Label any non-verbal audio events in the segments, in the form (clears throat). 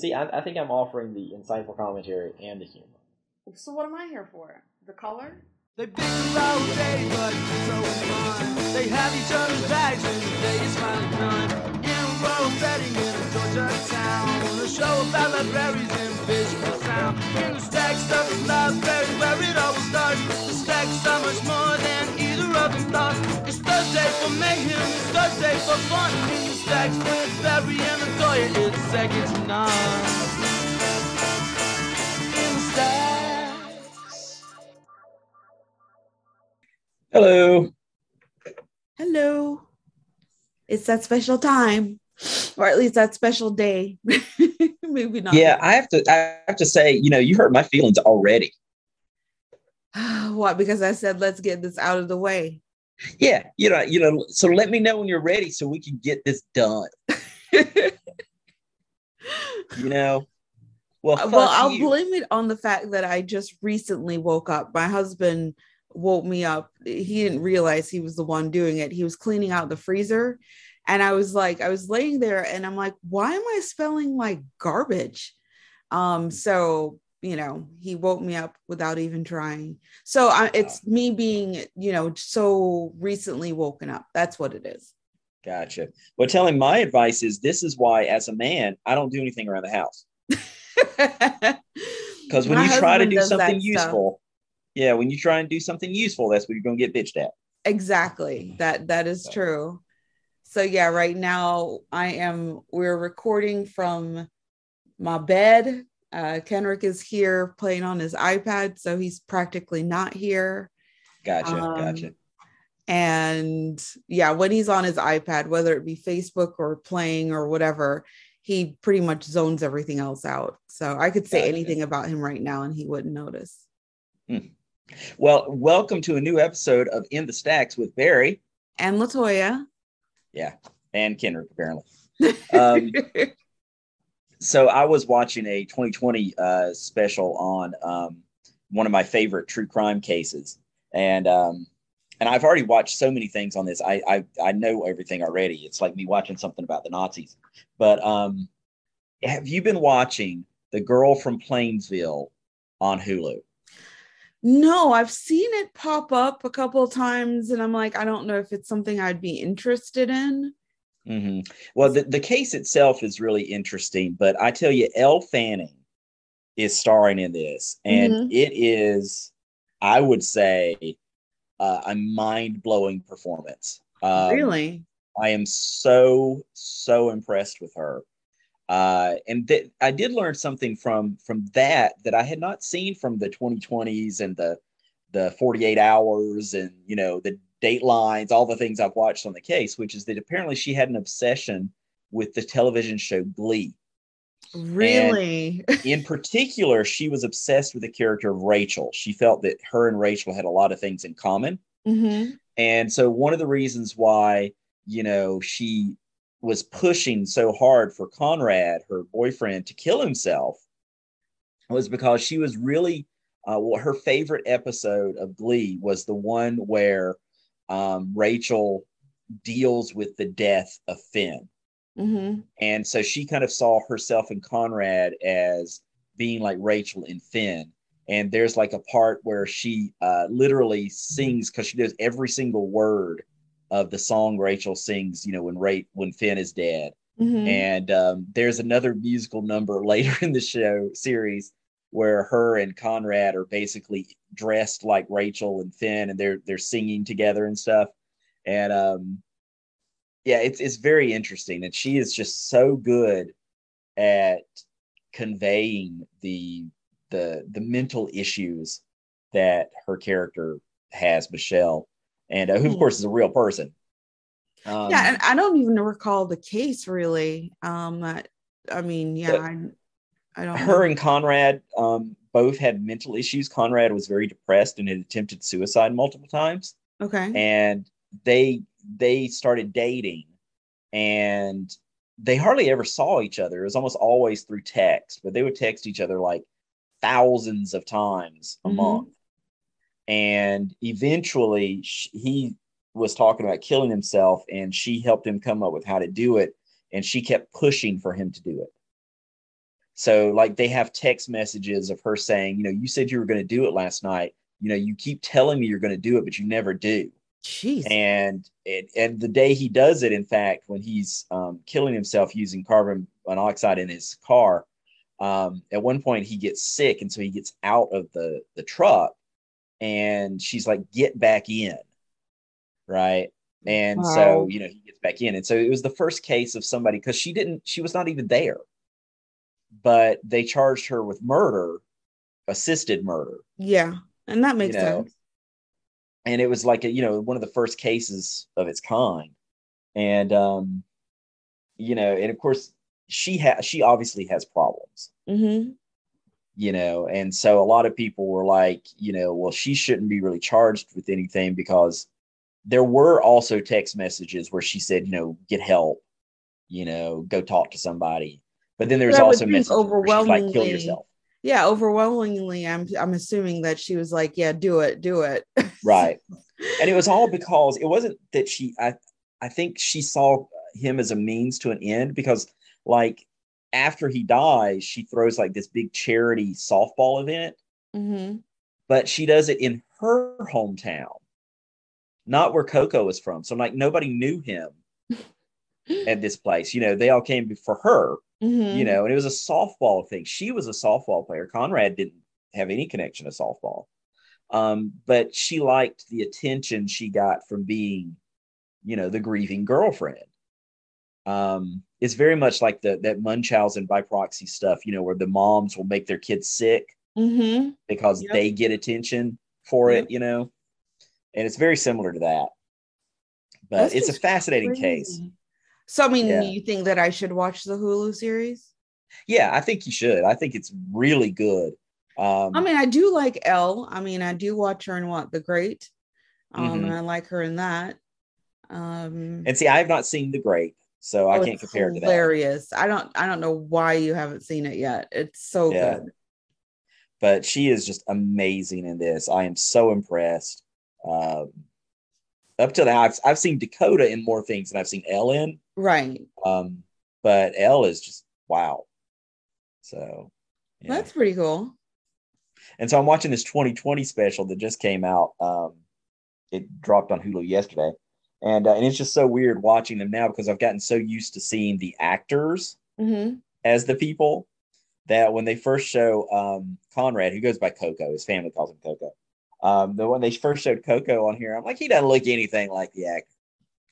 see, I, I think I'm offering the insightful commentary and the humor. So what am I here for? The color? They pick about day, but so fun. They have each other's bags and the day is finally done. In a rural setting in a Georgia town, a show about libraries and visual sound. In the stack stuff is library where it all starts. The stack's so much more than either of them. It's Thursday for mayhem, it's Thursday for fun. In the stacks with Barry and Latoya, it's second to none. In the stacks. Hello. Hello. It's that special time, or at least that special day. (laughs) Maybe not. Yeah, I have to. I have to say, you know, you hurt my feelings already. (sighs) what? Because I said let's get this out of the way. Yeah, you know, you know. So let me know when you're ready, so we can get this done. you (laughs) know. Well, Uh, well, I'll you. blame it on the fact that I just recently woke up. My husband woke me up. He didn't realize he was the one doing it. He was cleaning out the freezer. And I was like, I was laying there and I'm like, why am I smelling like garbage? Um, so you know, he woke me up without even trying. So I, it's me being, you know, so recently woken up. That's what it is. Gotcha. Well, tell him my advice is this is why, as a man, I don't do anything around the house. (laughs) Because when you try to do something stuff. useful, yeah, when you try and do something useful, that's what you're going to get bitched at. exactly that that is true so yeah right now i am we're recording from my bed uh kenrick is here playing on his ipad so he's practically not here Gotcha. Um, gotcha. and yeah when he's on his ipad whether it be facebook or playing or whatever he pretty much zones everything else out so i could say Gotcha. anything about him right now and he wouldn't notice Well, welcome to a new episode of In the Stacks with Barry and latoya Yeah, and Kendrick, apparently. (laughs) Um, so I was watching a 2020 uh, special on um, one of my favorite true crime cases, and um, and I've already watched so many things on this. I, I I know everything already. It's like me watching something about the Nazis. But um, have you been watching The Girl from Plainville on Hulu? No, I've seen it pop up a couple times, and I'm like, I don't know if it's something I'd be interested in. Hmm Well, the, the case itself is really interesting, but I tell you, Elle Fanning is starring in this, and Mhm. it is, I would say, uh, a mind blowing performance. Um, really? I am so so impressed with her, uh, and th- I did learn something from from that that I had not seen from the 2020s and the the 48 hours and you know the datelines, all the things I've watched on the case, which is that apparently she had an obsession with the television show Glee. Really? (laughs) In particular, she was obsessed with the character of Rachel. She felt that her and Rachel had a lot of things in common. hmm And so one of the reasons why, you know, she was pushing so hard for Conrad, her boyfriend, to kill himself was because she was really uh, well, her favorite episode of Glee was the one where um, Rachel deals with the death of Finn. hmm And so she kind of saw herself and Conrad as being like Rachel and Finn. And there's like a part where she uh, literally sings because she does every single word of the song Rachel sings, you know, when Ra- when Finn is dead. hmm And um, there's another musical number (laughs) later in the show series where her and Conrad are basically dressed like Rachel and Finn, and they're they're singing together and stuff. And um, yeah, it's it's very interesting, and she is just so good at conveying the the the mental issues that her character has, Michelle, and uh, who of course is a real person. Um, yeah, and I don't even recall the case really. Um, I, I mean, yeah, But- I, don't. her know. and Conrad um, both had mental issues. Conrad was very depressed and had attempted suicide multiple times, okay. and they they started dating, and they hardly ever saw each other. It was almost always through text, but they would text each other like thousands of times a Mhm. month. And eventually, sh- he was talking about killing himself, and she helped him come up with how to do it, and she kept pushing for him to do it. So like they have text messages of her saying, you know, you said you were going to do it last night. You know, you keep telling me you're going to do it, but you never do. Jeez. And it, and the day he does it, in fact, when he's um, killing himself using carbon monoxide in his car, um, at one point he gets sick, and so he gets out of the the truck, and she's like, "Get back in," right? And Wow. so you know he gets back in, and so it was the first case of somebody because she didn't, she was not even there, but they charged her with murder, assisted murder, yeah. And that makes you know, sense. and it was like a, you know one of the first cases of its kind. And um you know and of course she has she obviously has problems. Hmm you know and so a lot of people were like you know well she shouldn't be really charged with anything because there were also text messages where she said you know get help you know go talk to somebody but then there's But I would also messages she's like kill overwhelmingly- yourself. Yeah, overwhelmingly, I'm I'm assuming that she was like, "Yeah, do it, do it." (laughs) right. And it was all because it wasn't that she i i think she saw him as a means to an end because like after he dies she throws like this big charity softball event. Hmm but she does it in her hometown not where coco is from. So I'm like nobody knew him (laughs) at this place. You know they all came for her hmm you know and it was a softball thing. She was a softball player. Conrad didn't have any connection to softball. Um, but she liked the attention she got from being you know the grieving girlfriend. Um, it's very much like the that munchausen by proxy stuff you know where the moms will make their kids sick hmm because Yep. they get attention for Yep. it you know? And it's very similar to that. But That's it's a fascinating case. Crazy. So, I mean, Yeah. you think that I should watch the Hulu series? yeah i think you should i think it's really good um, I mean, I do like Elle. I mean, I do watch her in what The Great. Um, Mhm. and I like her in that. Um, And see, I have not seen The Great, so I oh, can't compare it to that. hilarious. I don't. I don't know why you haven't seen it yet. It's so Yeah. good. But she is just amazing in this. I am so impressed. Um, up to now, I've, I've seen Dakota in more things than I've seen Elle in. Right. Um, but Elle is just wow. So, yeah. That's pretty cool. and so I'm watching this 2020 special that just came out. Um, it dropped on Hulu yesterday, and uh, and it's just so weird watching them now because I've gotten so used to seeing the actors hmm as the people that when they first show um, Conrad, who goes by Coco, his family calls him Coco. Um, the when they first showed Coco on here, I'm like, he doesn't look anything like the actor,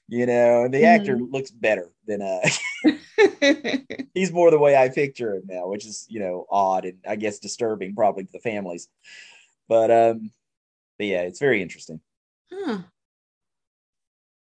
you know. And the actor looks better than uh, (laughs) (laughs) he's more the way I picture him now, which is you know odd and I guess disturbing probably to the families. But um, but yeah, it's very interesting. huh.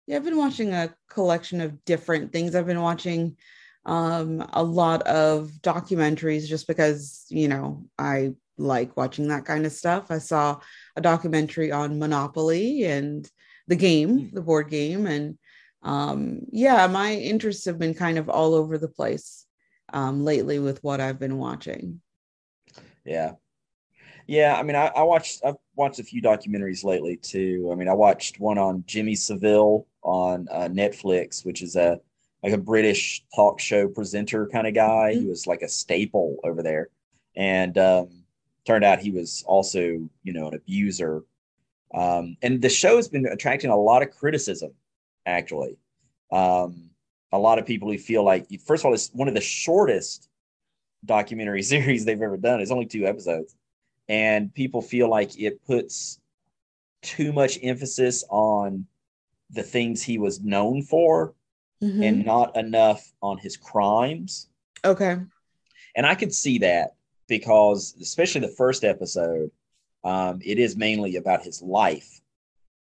Yeah, I've been watching a collection of different things. I've been watching um a lot of documentaries just because, you know, I like watching that kind of stuff. I saw a documentary on Monopoly and the game, Hmm. the board game and um yeah, my interests have been kind of all over the place um lately with what I've been watching. Yeah. Yeah, I mean, I, I watched I've watched a few documentaries lately too. I mean, I watched one on Jimmy Savile on uh, Netflix, which is a like a British talk show presenter kind of guy. He was like a staple over there, and um, turned out he was also you know an abuser. Um, and the show has been attracting a lot of criticism, actually. Um, a lot of people who feel like, first of all, it's one of the shortest documentary (laughs) series they've ever done. It's only two episodes and people feel like it puts too much emphasis on the things he was known for Mhm. and not enough on his crimes. okay. And I could see that because, especially the first episode, um, it is mainly about his life.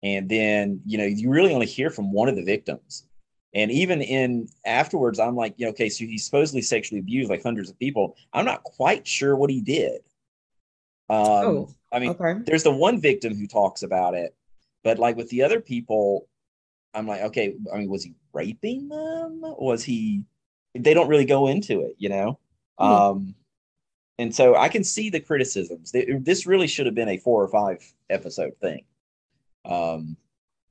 And then, you know, you really only hear from one of the victims. And even in afterwards, I'm like, you know, okay, so he supposedly sexually abused like hundreds of people. I'm not quite sure what he did. Um, Oh, I mean, Okay. there's the one victim who talks about it, but like with the other people, I'm like, okay, I mean, was he raping them? Was he? They don't really go into it, you know. Hmm. Um, and so I can see the criticisms. This really should have been a four or five episode thing. Um,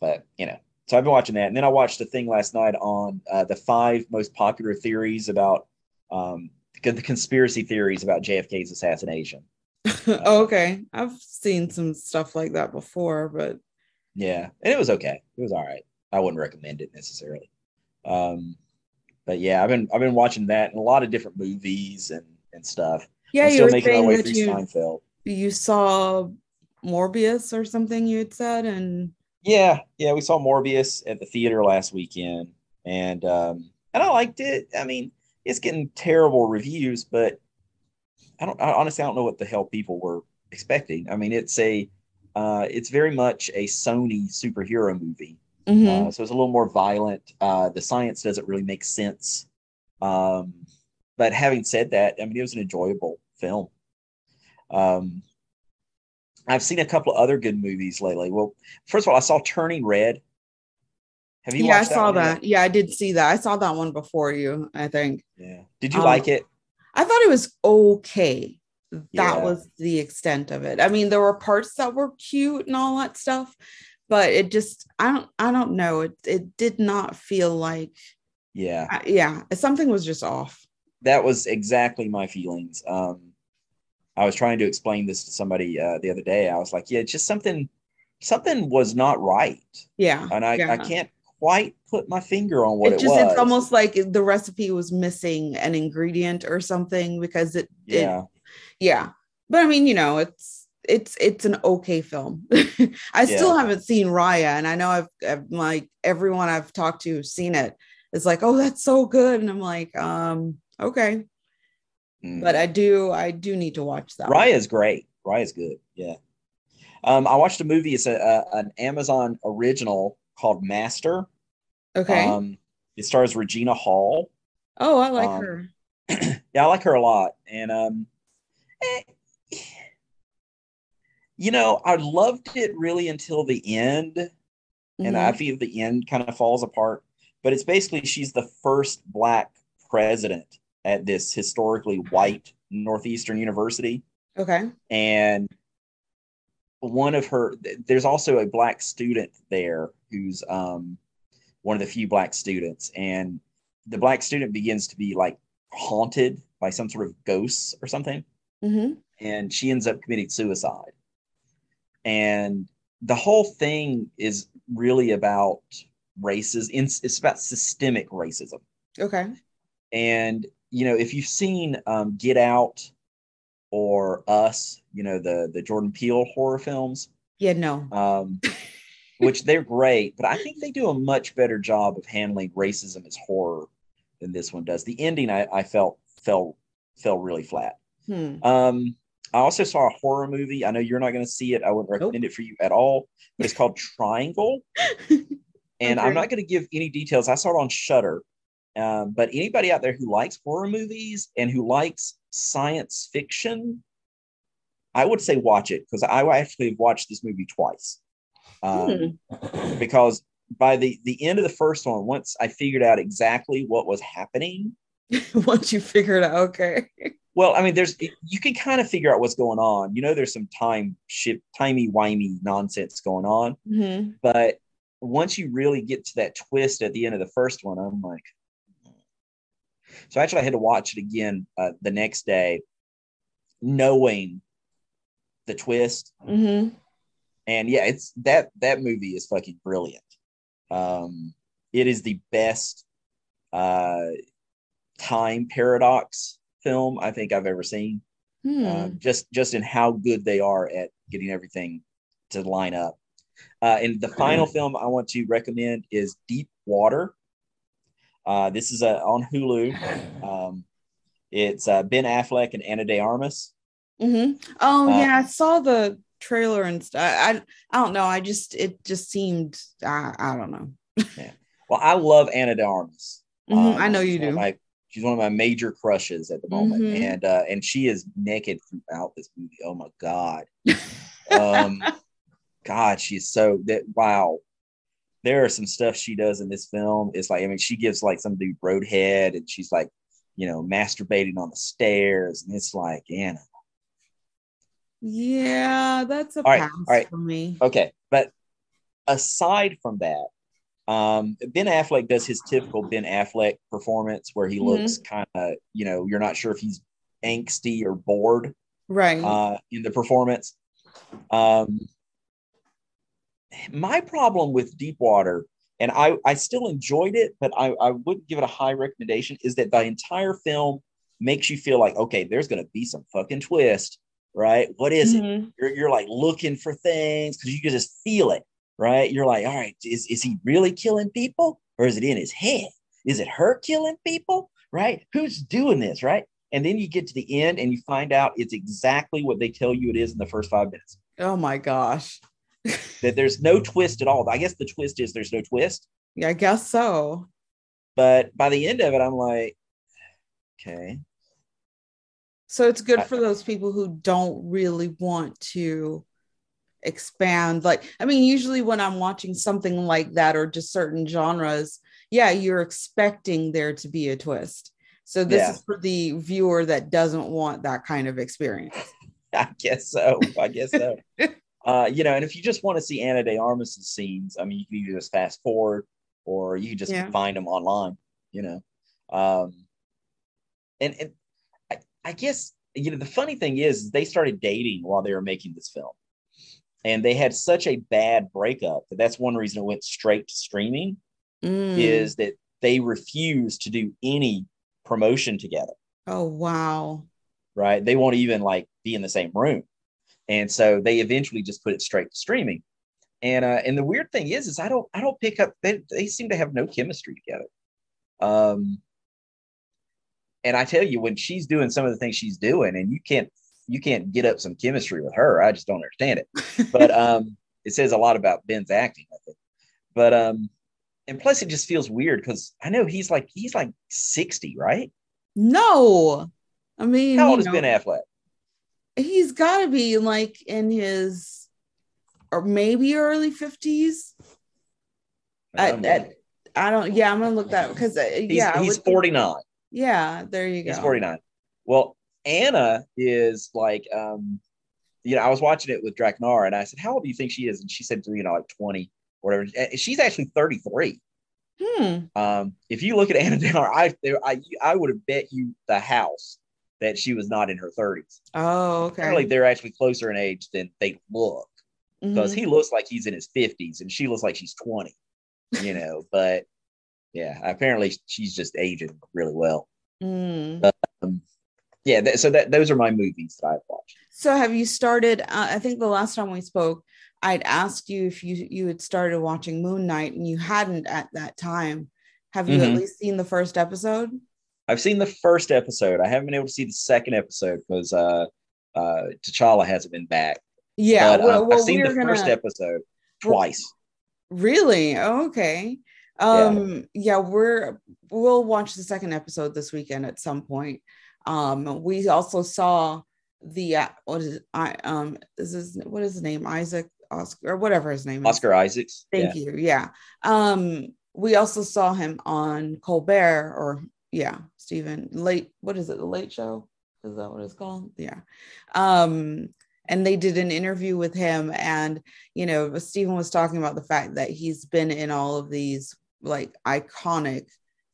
but you know, so I've been watching that, and then I watched a thing last night on uh, the five most popular theories about um, the conspiracy theories about JFK's assassination. (laughs) Oh, okay, I've seen some stuff like that before, but Yeah, and it was okay. It was all right. I wouldn't recommend it necessarily. Um, but yeah, I've been I've been watching that and a lot of different movies and and stuff. yeah, I'm you still were making my saying way that through you Seinfeld. you saw Morbius or something. You had said, and Yeah, yeah, we saw Morbius at the theater last weekend, and um, and I liked it. I mean, it's getting terrible reviews, but I don't. I, honestly, I don't know what the hell people were expecting. I mean, it's a, uh, it's very much a Sony superhero movie, Mhm. uh, so it's a little more violent. Uh, the science doesn't really make sense. Um, but having said that, I mean, it was an enjoyable film. Um, I've seen a couple of other good movies lately. Well, first of all, I saw Turning Red. Have you yeah, I saw yet? that. Yeah, I did see that. I saw that one before you. I think. Yeah. Did you Um, like it? I thought it was okay. That Yeah. was the extent of it. I mean, there were parts that were cute and all that stuff, but it just I don't I don't know. It it did not feel like Yeah. I- yeah, something was just off. That was exactly my feelings. Um, I was trying to explain this to somebody uh, the other day. I was like, yeah, it's just something, something was not right. Yeah. And I, yeah. I can't quite put my finger on what it it, was. it's almost like the recipe was missing an ingredient or something because it it- yeah. yeah but i mean you know it's it's it's an okay film (laughs) i still haven't seen raya and i know I've, I've like everyone i've talked to who's seen it is like oh that's so good and i'm like um okay Mm. but i do i do need to watch that one. Raya's great. Raya's good. Yeah. Um, I watched a movie. It's a, a an Amazon original called Master. okay Um, it stars Regina Hall. oh i like um, her (clears throat) yeah, I like her a lot. And um, eh, you know, I loved it really until the end, and I Mhm. feel the end kind of falls apart. But it's basically she's the first black president at this historically white Northeastern University, okay. And one of her there's also a black student there who's um one of the few black students. And the black student begins to be like haunted by some sort of ghosts or something. Hmm and she ends up committing suicide. And the whole thing is really about races it's about systemic racism. Okay. And you know if you've seen um, get out or us you know the the jordan peele horror films yeah no. um, (laughs) which they're great but i think they do a much better job of handling racism as horror than this one does. The ending i, I felt fell fell really flat. Hmm. um, i also saw a horror movie. I know you're not going to see it. I wouldn't recommend it for you at all but it's called (laughs) triangle. And i'm not going to give any details. I saw it on Shudder um, but anybody out there who likes horror movies and who likes science fiction i would say watch it because i actually have watched this movie twice. Um, (clears throat) because by the the end of the first one once i figured out exactly what was happening (laughs) once you figure it out okay. (laughs) Well i mean there's you can kind of figure out what's going on. You know there's some time shit timey wimey nonsense going on. Hmm but once you really get to that twist at the end of the first one i'm like so actually i had to watch it again uh, the next day knowing the twist. Hmm and yeah it's that that movie is fucking brilliant. Um it is the best uh time paradox film i think i've ever seen. Hmm. uh, just just in how good they are at getting everything to line up. Uh, and the final film i want to recommend is deep water uh, this is uh, on hulu (laughs) um, it's uh, ben affleck and Ana de Armas hmm Oh Uh, yeah, I saw the trailer and stuff. I I don't know. I just it just seemed I, I don't know. well i love Ana de Armas Mhm, Um, I know you one do. my- she's one of my major crushes at the moment, Mhm. and uh, and she is naked throughout this movie. Oh my god, (laughs) um, God, she's so that wow. There are some stuff she does in this film. It's like I mean, she gives like some dude roadhead, and she's like, you know, masturbating on the stairs, and it's like Anna. yeah, that's a All right, pass all right. for me. Okay, but aside from that, Um, ben Affleck does his typical Ben Affleck performance where he Mhm. looks kind of, you know, you're not sure if he's angsty or bored Right. uh, in the performance. Um, my problem with Deepwater, and I, I still enjoyed it, but I, I wouldn't give it a high recommendation, is that the entire film makes you feel like, okay, there's going to be some fucking twist, right? What is it? Mhm. You're, you're like looking for things because you can just feel it, right? You're like, all right, is, is he really killing people or is it in his head? Is it her killing people, right? Who's doing this, right? And then you get to the end and you find out it's exactly what they tell you it is in the first five minutes. Oh my gosh. (laughs) That there's no twist at all. I guess the twist is there's no twist, Yeah, I guess so. but by the end of it, I'm like, okay, So it's good I- for those people who don't really want to expand. Like, I mean, usually when I'm watching something like that or just certain genres, yeah, you're expecting there to be a twist. So this Yeah. is for the viewer that doesn't want that kind of experience. (laughs) I guess so. I guess so. (laughs) uh, you know, and if you just want to see Ana de Armas's scenes, I mean, you can either just fast forward or you can just Yeah. find them online. You know, um, and and I, I guess you know the funny thing is they started dating while they were making this film, and they had such a bad breakup that that's one reason it went straight to streaming Mm. is that they refused to do any promotion together. oh wow. right? They won't even like be in the same room. And so they eventually just put it straight to streaming. And uh, and the weird thing is, is I don't I don't pick up they, they seem to have no chemistry together. Um and I tell you, when she's doing some of the things she's doing, and you can't you can't get up some chemistry with her. I just don't understand it. But (laughs) um it says a lot about Ben's acting, I think. But um and plus it just feels weird because I know he's like he's like 60, right? No. I mean, How old is know, Ben Affleck? He's got to be like in his or maybe early 50s. I, I, I don't, yeah, I'm gonna look that because uh, yeah, he's think- 49. Yeah, there you go. He's 49. Well, Anna is like, um, you know, I was watching it with Draknar and I said, How old do you think she is? And she said, you know, like 20 or whatever. She's actually 33. Hmm. Um, if you look at Anna Dinar, I, I, I would have bet you the house that she was not in her 30s. Oh, okay. Apparently, they're actually closer in age than they look because Mhm. he looks like he's in his 50s and she looks like she's 20, you know. (laughs) but yeah, apparently she's just aging really well. Mm. Yeah, th- so that those are my movies that I've watched. So have you started? Uh, I think the last time we spoke, I'd asked you if you you had started watching Moon Knight, and you hadn't at that time. Have you at Mhm. least seen the first episode? I've seen the first episode. I haven't been able to see the second episode because uh, uh, T'Challa hasn't been back. Yeah. but, well, um, well I've seen the gonna first episode twice. really Oh, okay. Um. Yeah. we're we'll watch the second episode this weekend at some point. Um. We also saw the uh, what is it? I um is his what is his name Isaac Oscar or whatever his name is. Oscar Isaacs. Thank you. Yeah. Um, we also saw him on Colbert or yeah, Stephen late. What is it? The late show? Is that what it's called? Yeah. Um, and they did an interview with him, and you know, Stephen was talking about the fact that he's been in all of these like iconic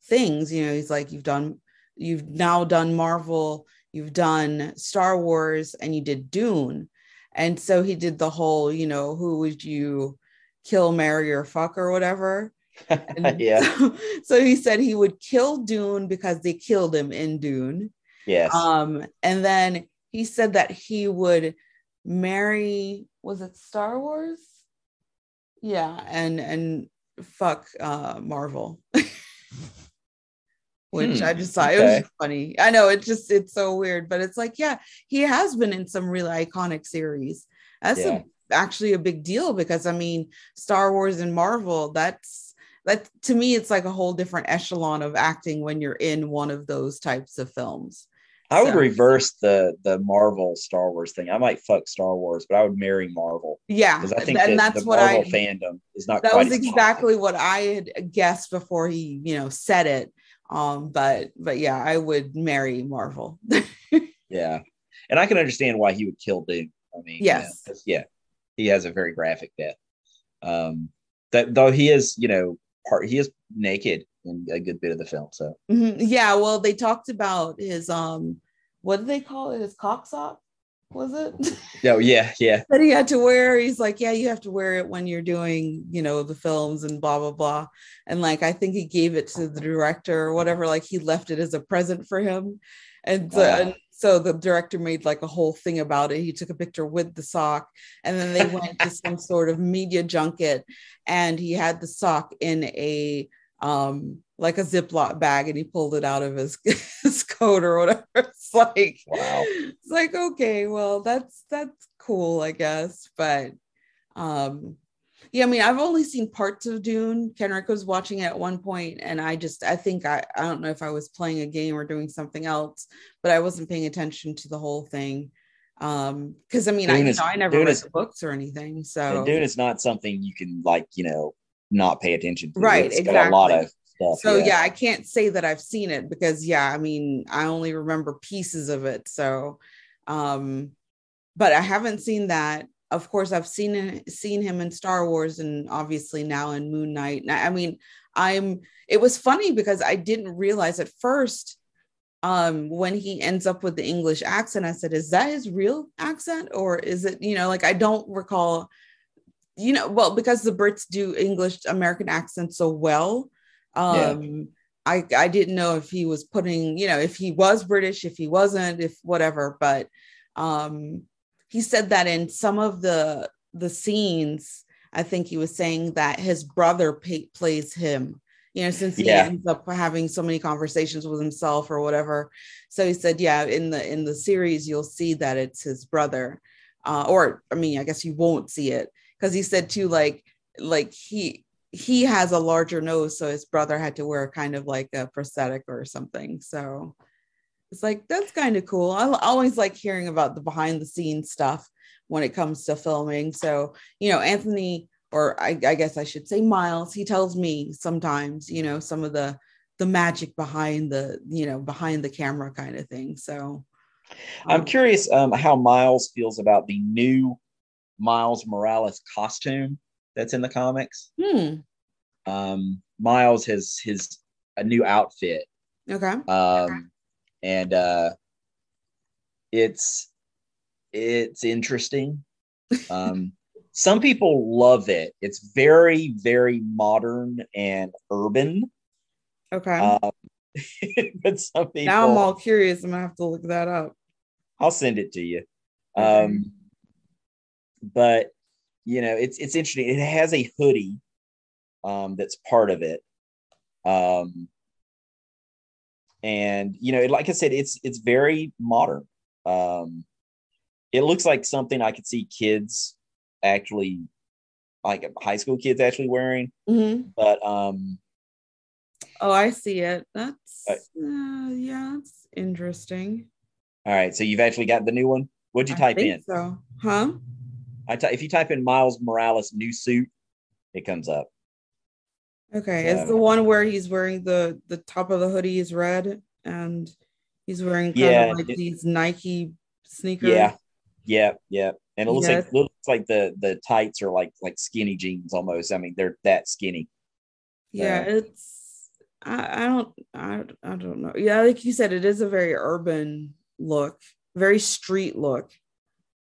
things. You know, he's like, you've done, you've now done Marvel, you've done Star Wars, and you did Dune. And so he did the whole, you know, who would you kill, marry, or fuck, or whatever. (laughs) Yeah. So, (laughs) so he said he would kill Dune because they killed him in Dune. Yes. Um, and then he said that he would marry, was it Star Wars? Yeah, and and fuck uh Marvel. (laughs) Which Hmm, I just thought it was funny. I know it's just it's so weird, but it's like, yeah, he has been in some really iconic series. That's Yeah. a, actually a big deal because I mean, Star Wars and Marvel, that's that to me, it's like a whole different echelon of acting when you're in one of those types of films. I would reverse the the Marvel Star Wars thing. I might fuck Star Wars, but I would marry Marvel Yeah, because I think and that that's the what Marvel I fandom is not that was as exactly what I had guessed before he, you know, said it. Um, but but yeah, I would marry Marvel. (laughs) Yeah, and I can understand why he would kill Dune. I mean, Yes. 'cause, yeah, he has a very graphic death. Um, that though he is, you know, part. He is naked in a good bit of the film. So Mhm. Yeah, well, they talked about his um, what do they call it? His cock sock, was it? no, (laughs) yeah, yeah, that he had to wear. He's like, yeah, you have to wear it when you're doing, you know, the films and blah blah blah. And like, I think he gave it to the director or whatever. Like, he left it as a present for him, and, so- Wow. and so the director made like a whole thing about it. He took a picture with the sock, and then they went to some (laughs) sort of media junket, and he had the sock in a um like a Ziploc bag, and he pulled it out of his (laughs) his coat or whatever. (laughs) It's like Wow. it's like okay well that's that's cool i guess but um yeah i mean i've only seen parts of dune kenrick was watching it at one point and i just i think i i don't know if i was playing a game or doing something else but i wasn't paying attention to the whole thing um because i mean i, Dune is- know, I never Dune read is- the books or anything so Dune is not something you can like, you know, not pay attention to. Right, It's got a lot exactly. of stuff. so yeah. i can't say that i've seen it because yeah i mean i only remember pieces of it so um but i haven't seen that of course i've seen seen him in star wars and obviously now in moon knight I mean i'm it was funny because i didn't realize at first um when he ends up with the english accent i said is that his real accent or is it you know like i don't recall you know well because the brits do english american accents so well Yeah. um i i didn't know if he was putting you know if he was british if he wasn't if whatever but um he said that in some of the the scenes i think he was saying that his brother pa- plays him you know since he Yeah. ends up having so many conversations with himself or whatever. So he said yeah in the in the series you'll see that it's his brother uh or i mean i guess you won't see it. Because he said too like like he he has a larger nose so his brother had to wear kind of like a prosthetic or something. So it's like that's kind of cool. I always like hearing about the behind the scenes stuff when it comes to filming. So you know anthony or I, I guess i should say miles he tells me sometimes you know some of the the magic behind the you know behind the camera kind of thing. So I'm um, curious um, how Miles feels about the new Miles Morales costume that's in the comics. hmm, Um, Miles has his a new outfit, okay. Um, and uh, it's it's interesting. (laughs) Um, some people love it. It's very very modern and urban. okay Um, (laughs) but some people now i'm all curious i'm gonna have to look that up I'll send it to you. Okay. Um, but you know, it's it's interesting. It has a hoodie um, that's part of it. Um, and you know, like I said, it's it's very modern. Um, it looks like something I could see kids actually, like high school kids actually wearing. Mhm. But um, Oh, I see it. That's Uh, uh, yeah, that's interesting. all right, so you've actually got the new one. What'd you I type think in? So, huh? I ty- if you type in Miles Morales new suit, it comes up. Okay, it's the one where he's wearing the the top of the hoodie is red and he's wearing kind Yeah, of like it- these Nike sneakers. Yeah, yeah, yeah. And it looks Yeah. like looks like the the tights are like like skinny jeans almost. I mean, they're that skinny. yeah. Yeah. It's I, I don't I I don't know. Yeah, like you said, it is a very urban look, very street look.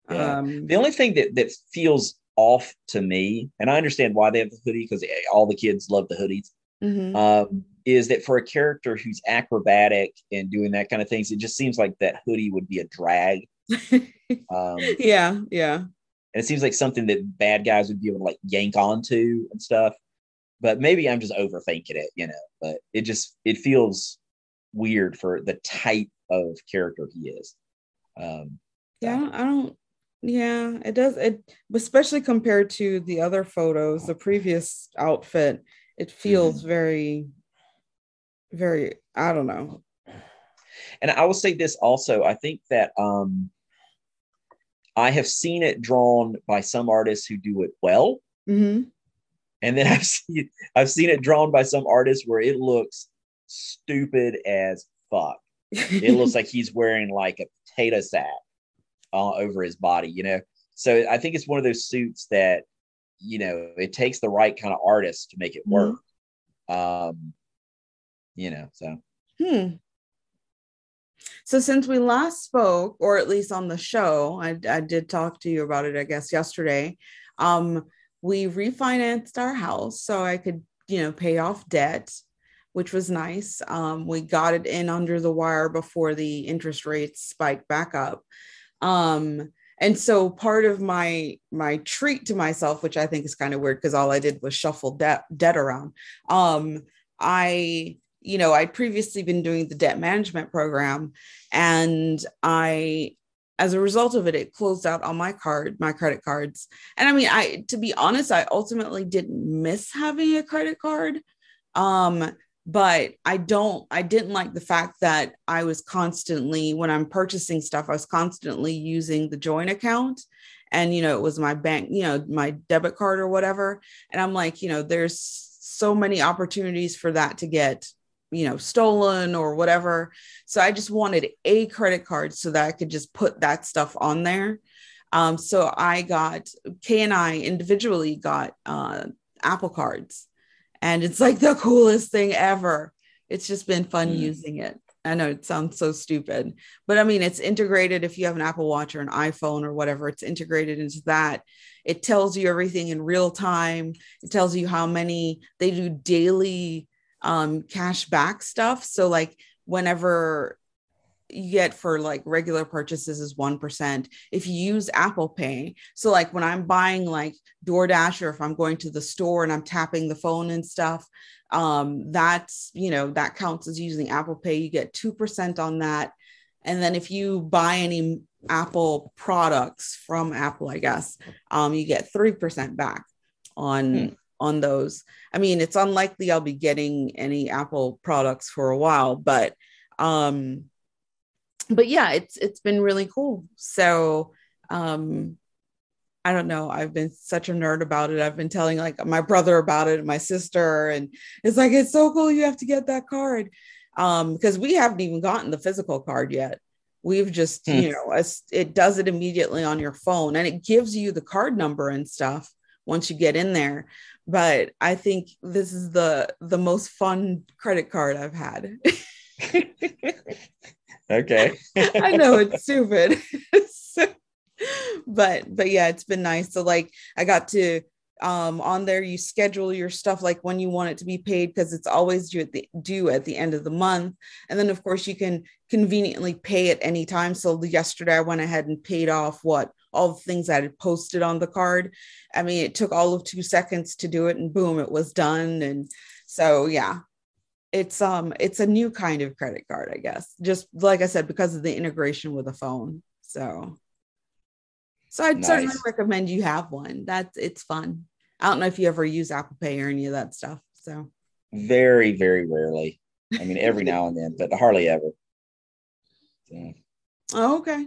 Yeah. Um, The only thing that that feels off to me, and I understand why they have the hoodie because all the kids love the hoodies, mhm. um, is that for a character who's acrobatic and doing that kind of things, it just seems like that hoodie would be a drag. (laughs) Um, and yeah, And it seems like something that bad guys would be able to like yank onto and stuff. But maybe I'm just overthinking it, you know. But it just it feels weird for the type of character he is. Um, Yeah, I don't, I don't. Yeah, it does. It especially compared to the other photos, the previous outfit, it feels Mm-hmm. very, very. I don't know. and I will say this also. I think that um, I have seen it drawn by some artists who do it well, hmm and then (laughs) I've seen I've seen it drawn by some artists where it looks stupid as fuck. It looks (laughs) like he's wearing like a potato sack over his body, you know. So I think it's one of those suits that you know it takes the right kind of artist to make it work. Um, you know, so Hmm. So since we last spoke, or at least on the show, I, I did talk to you about it, I guess, yesterday. Um, we refinanced our house so I could, you know, pay off debt, which was nice. Um, we got it in under the wire before the interest rates spiked back up. Um, and so part of my my treat to myself, which I think is kind of weird because all I did was shuffle debt debt around. Um, I you know, I'd previously been doing the debt management program and I as a result of it it closed out on my card my credit cards and i mean i to be honest i ultimately didn't miss having a credit card um but i don't i didn't like the fact that i was constantly when i'm purchasing stuff i was constantly using the joint account. And you know it was my bank you know my debit card or whatever. And i'm like you know there's so many opportunities for that to get you know stolen or whatever. So i just wanted a credit card so that i could just put that stuff on there. Um, so i got K and i individually got uh, apple cards and it's like the coolest thing ever. It's just been fun mm. using it. I know it sounds so stupid but i mean it's integrated. If you have an apple watch or an iphone or whatever it's integrated into that. It tells you everything in real time. It tells you how many they do daily um, cash back stuff. So like whenever you get for like regular purchases is 1% if you use apple pay. So like when i'm buying like doordash or if i'm going to the store and i'm tapping the phone and stuff um that's you know that counts as using apple pay. You get 2% on that. And then if you buy any apple products from apple i guess um you get 3% back on hmm on those. I mean, it's unlikely I'll be getting any Apple products for a while, but um but yeah, it's it's been really cool. So um I don't know. I've been such a nerd about it. I've been telling like my brother about it and my sister and it's like it's so cool you have to get that card. Um because we haven't even gotten the physical card yet. We've just, hmm. you know, it does it immediately on your phone and it gives you the card number and stuff once you get in there but i think this is the the most fun credit card i've had (laughs) (laughs) okay. (laughs) I know it's stupid. (laughs) But but yeah it's been nice. So like i got to um, on there you schedule your stuff like when you want it to be paid because it's always due at the due at the end of the month. And then of course you can conveniently pay at any time. So yesterday i went ahead and paid off what all the things i had posted on the card. I mean it took all of two seconds to do it and boom it was done. And so yeah it's um it's a new kind of credit card i guess just like i said because of the integration with a phone so so I'd nice. certainly recommend you have one. That's it's fun. I don't know if you ever use Apple Pay or any of that stuff. So very, very rarely. I mean, every (laughs) now and then, but hardly ever. So. Oh, okay.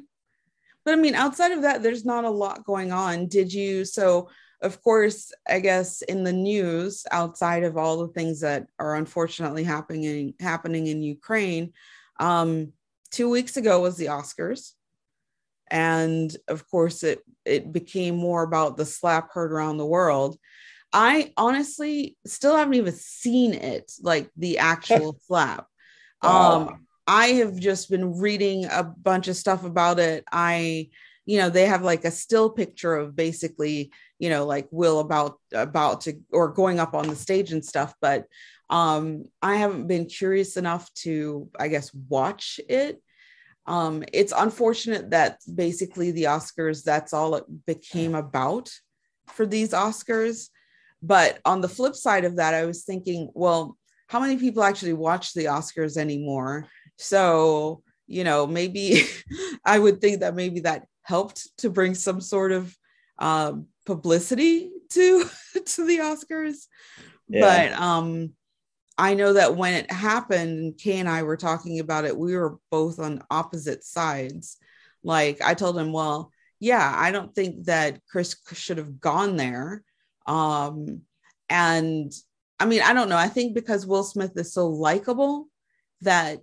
But I mean, outside of that, there's not a lot going on. Did you? So, of course, I guess in the news, outside of all the things that are unfortunately happening in, happening in Ukraine, um, two weeks ago was the Oscars. And of course it it became more about the slap heard around the world. I honestly still haven't even seen it like the actual (laughs) slap. Um i have just been reading a bunch of stuff about it. I you know they have like a still picture of basically you know like will about about to or going up on the stage and stuff but um i haven't been curious enough to i guess watch it um, it's unfortunate that basically the Oscars, that's all it became about for these Oscars. But on the flip side of that, I was thinking, well, how many people actually watch the Oscars anymore? So, you know, maybe (laughs) I would think that maybe that helped to bring some sort of um, publicity to (laughs) to the Oscars. Yeah. But um, I know that when it happened, Kay and I were talking about it, we were both on opposite sides. Like I told him, well, yeah, I don't think that Chris should have gone there. Um, and I mean, I don't know. I think because Will Smith is so likable that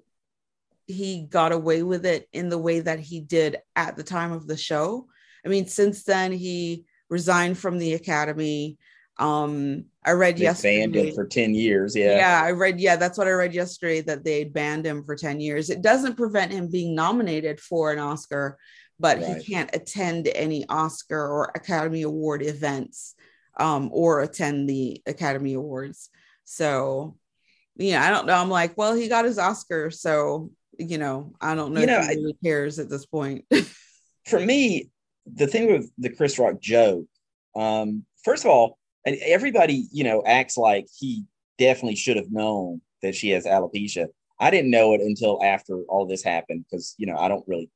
he got away with it in the way that he did at the time of the show. I mean, since then, he resigned from the Academy. Um, I read They yesterday. banned him for 10 years. Yeah. yeah. I read. Yeah, that's what I read yesterday that they banned him for ten years. It doesn't prevent him being nominated for an Oscar, but Right. he can't attend any Oscar or Academy Award events, um, or attend the Academy Awards. So, yeah, I don't know. I'm like, well, he got his Oscar, so you know, I don't know You know, I- cares at this point. (laughs) For me, the thing with the Chris Rock joke, um, first of all, and everybody, you know, acts like he definitely should have known that she has alopecia. I didn't know it until after all this happened because, you know, I don't really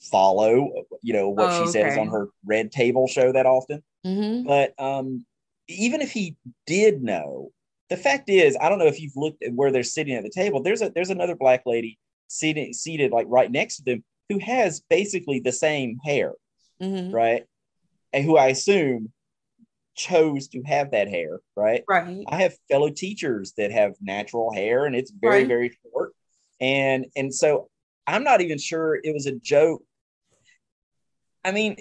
follow, you know, what Oh, she says okay. on her red table show that often. Mhm. But um, even if he did know, the fact is, I don't know if you've looked at where they're sitting at the table. There's a there's another black lady seated seated like right next to them who has basically the same hair, Mhm. right? And who I assume chose to have that hair, right? Right. I have fellow teachers that have natural hair and it's very Right. very short. And and so I'm not even sure it was a joke. I mean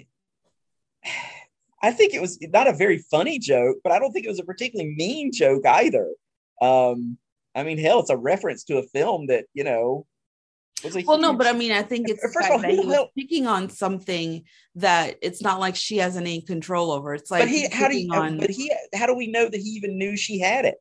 (sighs) I think it was not a very funny joke, but I don't think it was a particularly mean joke either. Um I mean hell it's a reference to a film that, you know, Well, no, but I mean, I think it's First of fact all, that he was picking on something that it's not like she has any control over. It's like but he how do you on but he how do we know that he even knew she had it?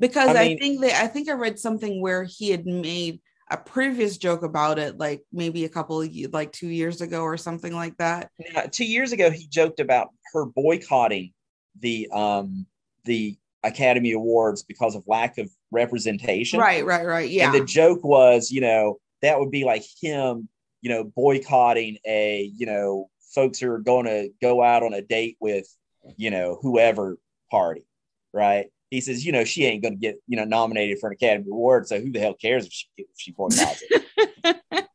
because I I, mean- think that I think I read something where he had made a previous joke about it, like maybe a couple of like two years ago or something like that. Now, two years ago, he joked about her boycotting the um the Academy Awards because of lack of representation. Right, right, right. Yeah. And the joke was, you know, that would be like him, you know, boycotting a, you know, folks who are going to go out on a date with, you know, whoever party, right? He says, you know, she ain't going to get, you know, nominated for an Academy Award, so who the hell cares if she if she boycotts it? (laughs)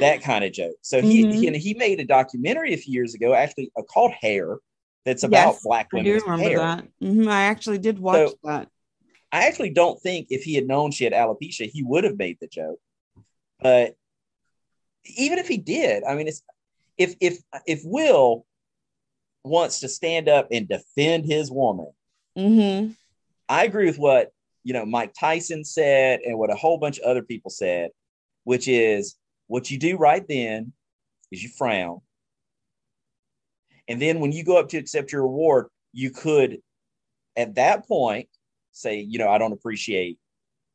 that kind of joke. So he, Mhm. he and he made a documentary a few years ago, actually uh, called Hair, that's about Yes, black I do remember hair. that. Mhm, I actually did watch So- that. I actually don't think if he had known she had alopecia, he would have made the joke. But even if he did, I mean, it's if if if Will wants to stand up and defend his woman, hmm I agree with what you know Mike Tyson said and what a whole bunch of other people said, which is what you do right then is you frown. And then when you go up to accept your award, you could at that point say, you know, I don't appreciate,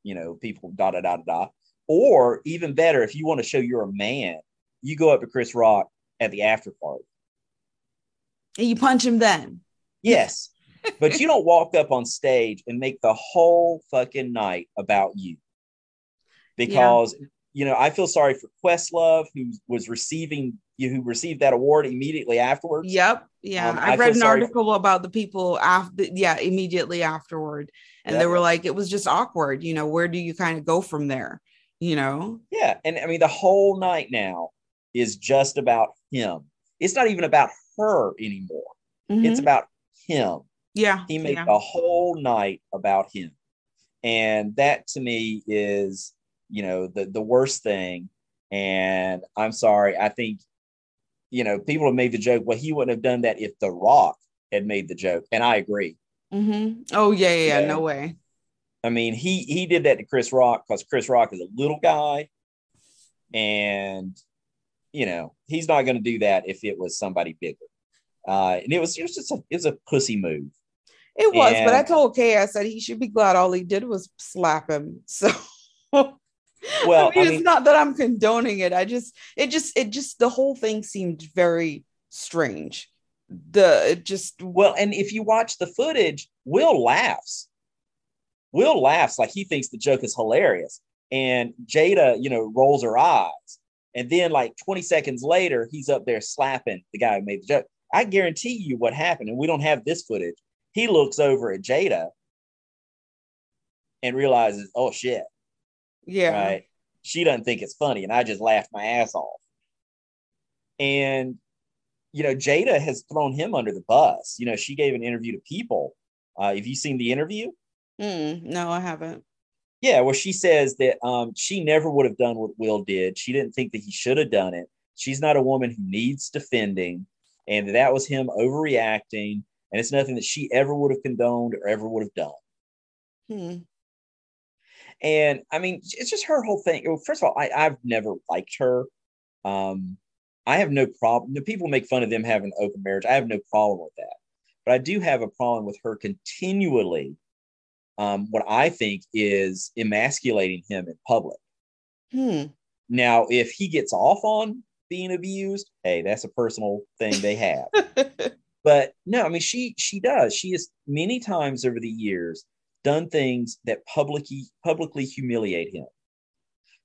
you know, people da da da da da. Or even better, if you want to show you're a man, you go up to Chris Rock at the after party. And you punch him then. Yes. (laughs) but you don't walk up on stage and make the whole fucking night about you. Because you know, I feel sorry for Questlove who was receiving you who received that award immediately afterwards. Yep. Yeah. Um, I, I read an sorry for- article about the people after, yeah, immediately afterward. And Yeah. they were like, it was just awkward. You know, where do you kind of go from there? You know? Yeah. And I mean the whole night now is just about him. It's not even about her anymore. It's Mhm. about him. yeah. He made yeah. the whole night about him. And that to me is, you know, the the worst thing. And I'm sorry, I think, you know, people have made the joke, well, he wouldn't have done that if The Rock had made the joke. And I agree. Mm-hmm. Oh, yeah, yeah. Yeah. No way. I mean, he he did that to Chris Rock because Chris Rock is a little guy. And you know, he's not going to do that if it was somebody bigger. Uh, and it was it was just a it was a pussy move. It was, but I told Kay, I said he should be glad all he did was slap him. (laughs) So Well, I mean, I mean- it's not that I'm condoning it. I just it just it just the whole thing seemed very strange. The it just Well, and if you watch the footage, Will laughs. Will laughs like he thinks the joke is hilarious. And Jada, you know, rolls her eyes. And then, like 20 seconds later, he's up there slapping the guy who made the joke. I guarantee you what happened. And we don't have this footage. He looks over at Jada and realizes, oh shit, yeah. right? She doesn't think it's funny, and I just laughed my ass off. And you know, Jada has thrown him under the bus. You know, she gave an interview to People. Uh, have you seen the interview? Mm, no, I haven't. Yeah, well, she says that um, she never would have done what Will did. She didn't think that he should have done it. She's not a woman who needs defending, and that was him overreacting. and it's nothing that she ever would have condoned or ever would have done. Hmm. And I mean, it's just her whole thing. Well, first of all, I, I've never liked her. Um, I have no problem. The people make fun of them having open marriage. I have no problem with that. But I do have a problem with her continually, um, what I think is emasculating him in public. Hmm. Now, if he gets off on being abused, hey, that's a personal thing they have. (laughs) but no, I mean, she she does. She has many times over the years done things that publicly publicly humiliate him.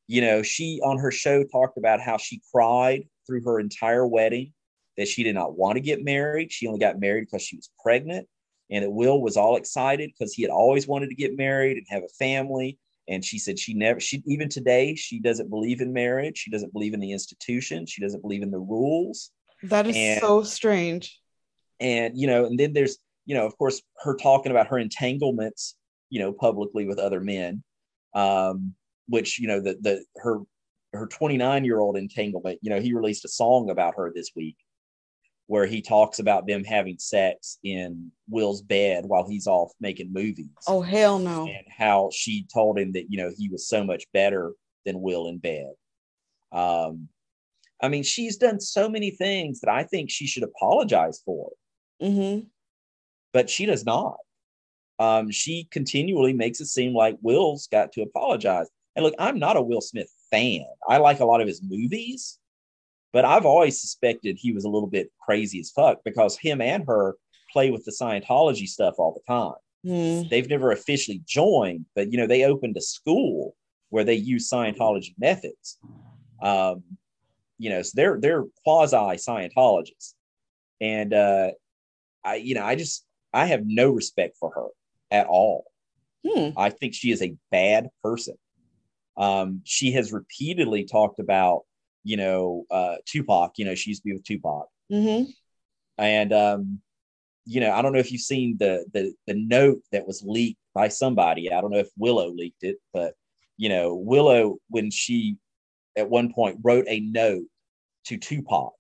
You know, she on her show talked about how she cried through her entire wedding that she did not want to get married. She only got married because she was pregnant, and that Will was all excited because he had always wanted to get married and have a family. And she said she never, she even today, she doesn't believe in marriage. She doesn't believe in the institution. She doesn't believe in the rules. That is And- so strange. And, you know, and then there's, you know, of course, her talking about her entanglements, you know, publicly with other men, um, which, you know, the, the, her, her 29 year old entanglement, you know, he released a song about her this week where he talks about them having sex in Will's bed while he's off making movies Oh hell no. and how she told him that you know he was so much better than Will in bed. Um, I mean, she's done so many things that I think she should apologize for, Mm-hmm. but she does not. Um, she continually makes it seem like Will's got to apologize. And look, I'm not a Will Smith fan. I like a lot of his movies, but I've always suspected he was a little bit crazy as fuck because him and her play with the Scientology stuff all the time. Hmm. they've never officially joined, but you know, they opened a school where they use Scientology methods. Um, you know, so they're they're quasi Scientologists. And uh I, you know, I just I have no respect for her at all. Hmm. I think she is a bad person. Um, she has repeatedly talked about, you know, uh Tupac, you know, she used to be with Tupac Mm-hmm. and um, you know, I don't know if you've seen the the the note that was leaked by somebody. I don't know if Willow leaked it, but you know, Willow when she at one point wrote a note to Tupac,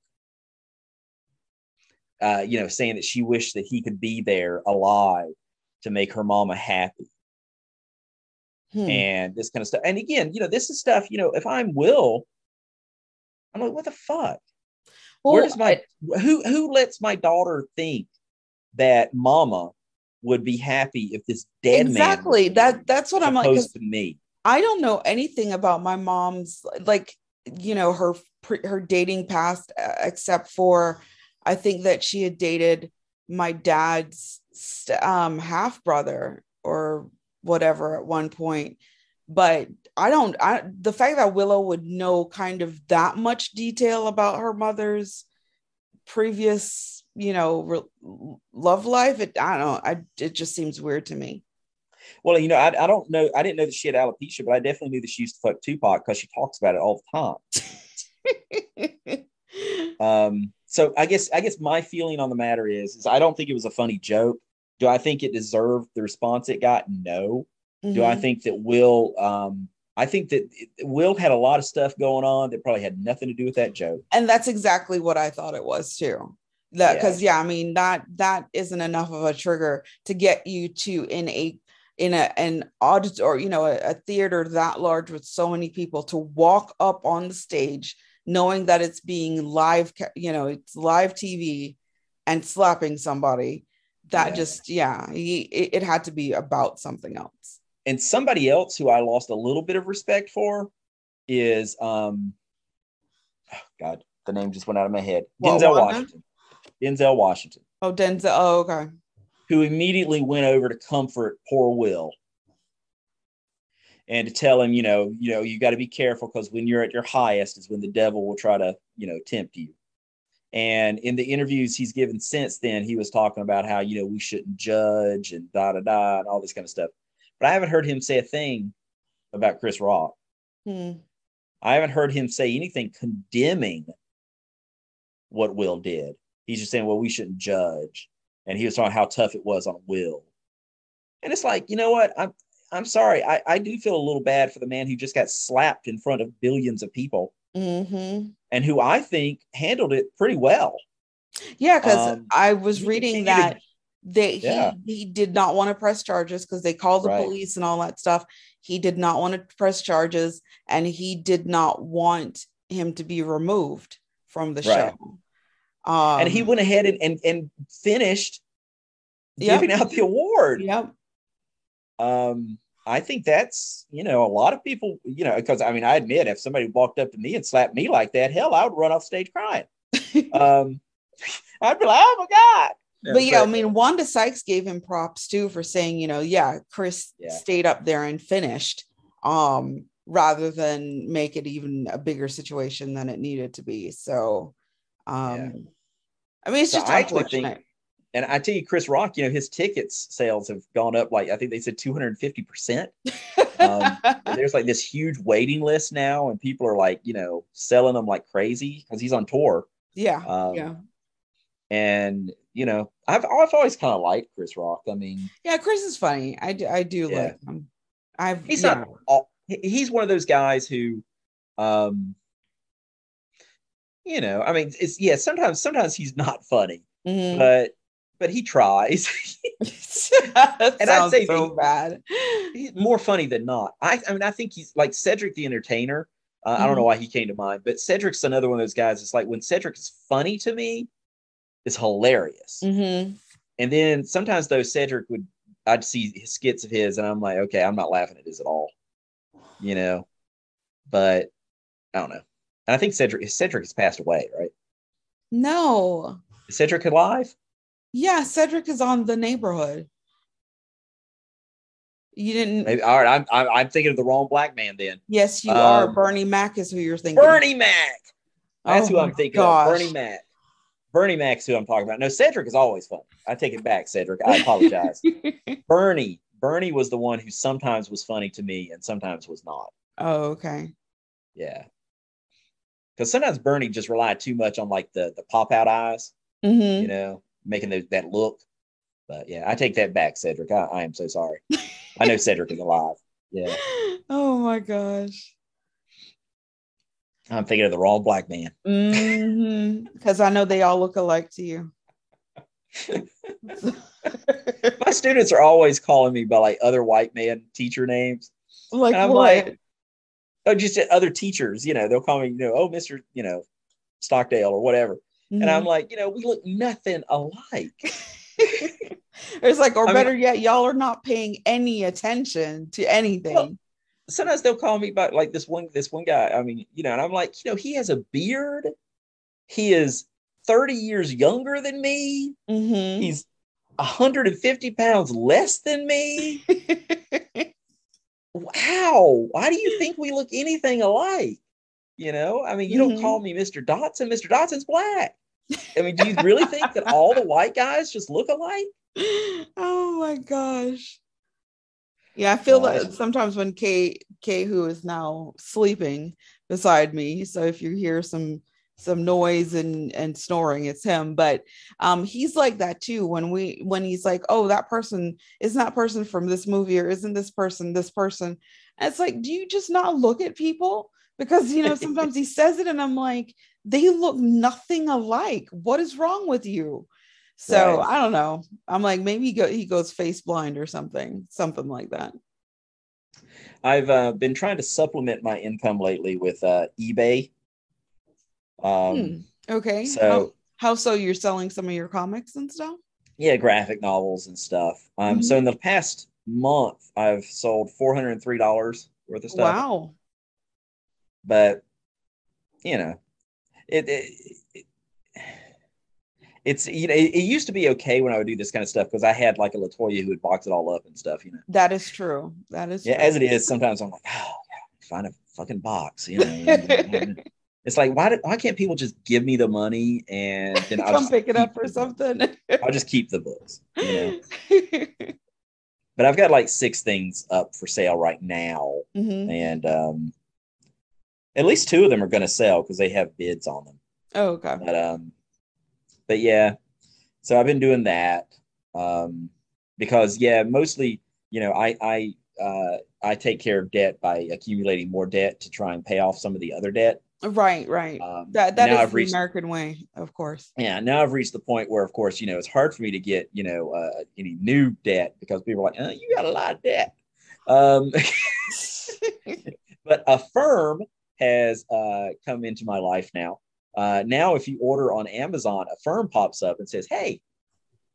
uh, you know, saying that she wished that he could be there alive to make her mama happy Hmm. and this kind of stuff. And again, you know, this is stuff. You know, if I'm Will, I'm like, what the fuck? Well, Where does my who who lets my daughter think that mama would be happy if this dead exactly man that that's what I'm like. to me? I don't know anything about my mom's like you know her her dating past uh, except for I think that she had dated my dad's st- um half brother or whatever at one point but I don't I the fact that Willow would know kind of that much detail about her mother's previous you know re- love life it I don't I it just seems weird to me Well, you know, I, I don't know. I didn't know that she had alopecia, but I definitely knew that she used to fuck Tupac because she talks about it all the time. (laughs) Um, so I guess I guess my feeling on the matter is, is I don't think it was a funny joke. Do I think it deserved the response it got? No. Do I Mhm. think that Will? Um, I think that Will had a lot of stuff going on that probably had nothing to do with that joke. and that's exactly what I thought it was too. That because yeah. I mean that that isn't enough of a trigger to get you to in a in a an audit or you know a, a theater that large with so many people to walk up on the stage knowing that it's being live you know it's live TV and slapping somebody that Yeah. just yeah he, it, it had to be about something else. And somebody else who I lost a little bit of respect for is um, oh God, the name just went out of my head. Denzel? Washington. Denzel Washington. Oh Denzel oh okay who immediately went over to comfort poor Will and to tell him, you know, you know, you got to be careful because when you're at your highest is when the devil will try to, you know, tempt you. And in the interviews he's given since then, he was talking about how, you know, we shouldn't judge and da da da and all this kind of stuff. But I haven't heard him say a thing about Chris Rock. Hmm. I haven't heard him say anything condemning what Will did. He's just saying, well, we shouldn't judge. And he was talking how tough it was on Will. And it's like, you know what? I'm I'm sorry. I, I do feel a little bad for the man who just got slapped in front of billions of people hmm and who I think handled it pretty well. Yeah, because Um, I was reading that They Yeah. he he did not want to press charges because they called the Right. police and all that stuff. He did not want to press charges, and he did not want him to be removed from the Right. show. Um, and he went ahead and and, and finished Yep. giving out the award. Yep. Um, I think that's you know a lot of people you know because I mean I admit if somebody walked up to me and slapped me like that, hell, I would run off stage crying. (laughs) um, (laughs) I'd be like, oh my god. But yeah, I mean, Wanda Sykes gave him props too for saying, you know, yeah, Chris Yeah. stayed up there and finished, um, rather than make it even a bigger situation than it needed to be. So, um, Yeah. I mean, it's So just I actually think- unfortunate. and I tell you, Chris Rock, you know, his tickets sales have gone up like I think they said 250 percent. um, There's like this huge waiting list now, and people are like, you know, selling them like crazy because he's on tour. yeah, Um, yeah, And you know, I've I've always kind of liked Chris Rock. I mean, yeah. Chris is funny. I do, I do Yeah. like him. I've he's yeah. not he's one of those guys who um you know i mean it's yeah sometimes sometimes he's not funny Mhm. but but he tries (laughs) (laughs) and I'd say so the- bad. he's more funny than not i i mean i think he's like cedric the entertainer uh, i don't know why he came to mind but cedric's another one of those guys it's like when cedric is funny to me it's hilarious Mhm. and then sometimes though cedric would i'd see skits of his and i'm like okay i'm not laughing at this at all you know but i don't know and i think cedric cedric has passed away right No, is cedric alive yeah, Cedric is on the neighborhood. You didn't. Maybe, all right I'm, I'm i'm thinking of the wrong black man then Yes, you are. Um, Bernie Mac is who you're thinking. bernie mac that's Oh who i'm thinking gosh. of bernie mac bernie mac's who i'm talking about no cedric is always fun. i take it back cedric i apologize (laughs) bernie bernie was the one who sometimes was funny to me and sometimes was not oh, okay. Yeah. Because sometimes Bernie just relied too much on like the the pop out eyes, Mhm. you know, making those, that look. But yeah, I take that back, Cedric. I, I am so sorry. I know Cedric is alive. Yeah. (laughs) Oh my gosh. I'm thinking of the wrong black man. Because I know they all look alike to you. (laughs) My students are always calling me by like other white man teacher names. like And I'm what? like, oh, just other teachers, you know, they'll call me, you know, oh, Mr. You know, Stockdale or whatever. And I'm Mhm. like, you know, we look nothing alike. (laughs) (laughs) it's like, or I mean- better yet, y'all are not paying any attention to anything. Well, sometimes they'll call me about like this one this one guy i mean you know and i'm like you know he has a beard. He is 30 years younger than me. Mhm. he's 150 pounds less than me. (laughs) Wow. Why do you think we look anything alike? You know i mean you don't Mhm. call me mr dotson. Mr dotson's black. I mean do you really think that all the white guys just look alike? (laughs) Oh my gosh. Yeah, I feel that sometimes when Kay Kay who is now sleeping beside me. So if you hear some some noise and and snoring, it's him. But um he's like that too. When we when he's like, oh, that person isn't that person from this movie, or isn't this person this person? And it's like, do you just not look at people? Because you know, sometimes he (laughs) says it, and I'm like, they look nothing alike. What is wrong with you? So Right. I don't know. I'm like maybe he, go, he goes face blind or something, something like that. i've uh, been trying to supplement my income lately with uh, ebay um, Hmm. Okay. so- how, how so? You're selling some of your comics and stuff? yeah graphic novels and stuff um Mhm. so in the past month i've sold $403 worth of stuff Wow. but you know it, it it's you know it, it used to be okay when i would do this kind of stuff because i had like a latoya who would box it all up and stuff you know That is true. That is yeah true. as it is sometimes i'm like oh yeah, find a fucking box you know (laughs) it's like why, do, why can't people just give me the money and then (laughs) i'll Come just pick it up keep or the- something. i'll just keep the books you know (laughs) but I've got like six things up for sale right now, Mhm. and um, at least two of them are going to sell because they have bids on them. Oh, okay. But um, but yeah, so I've been doing that um, because yeah, mostly you know I I uh, I take care of debt by accumulating more debt to try and pay off some of the other debt. Right, right. Um, that that is I've the reached- American way, of course. yeah now i've reached the point where of course you know it's hard for me to get you know uh, any new debt because people are like uh, you got a lot of debt um, (laughs) (laughs) but firm has uh, come into my life now uh, now if you order on amazon Affirm pops up and says hey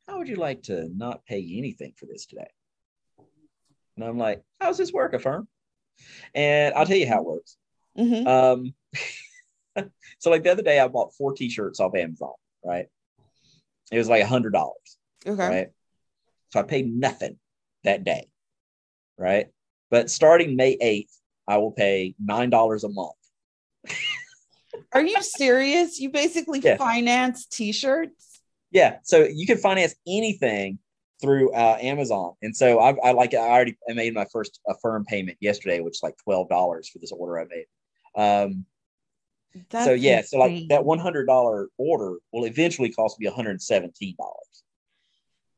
how would you like to not pay anything for this today and i'm like how does this work Affirm? and i'll tell you how it works Mhm. um, (laughs) so like the other day, I bought four t-shirts off Amazon, right? It was like a hundred dollars, Okay. right? So I paid nothing that day, right? But starting May 8th, I will pay nine dollars a month. (laughs) Are you serious? You basically Yeah. finance t-shirts? Yeah, so you can finance anything through uh, Amazon, and so I, I like I already made my first affirm payment yesterday, which is like twelve dollars for this order I made. Um, That's so yeah, so like that one hundred dollar order will eventually cost me one hundred seventeen dollars,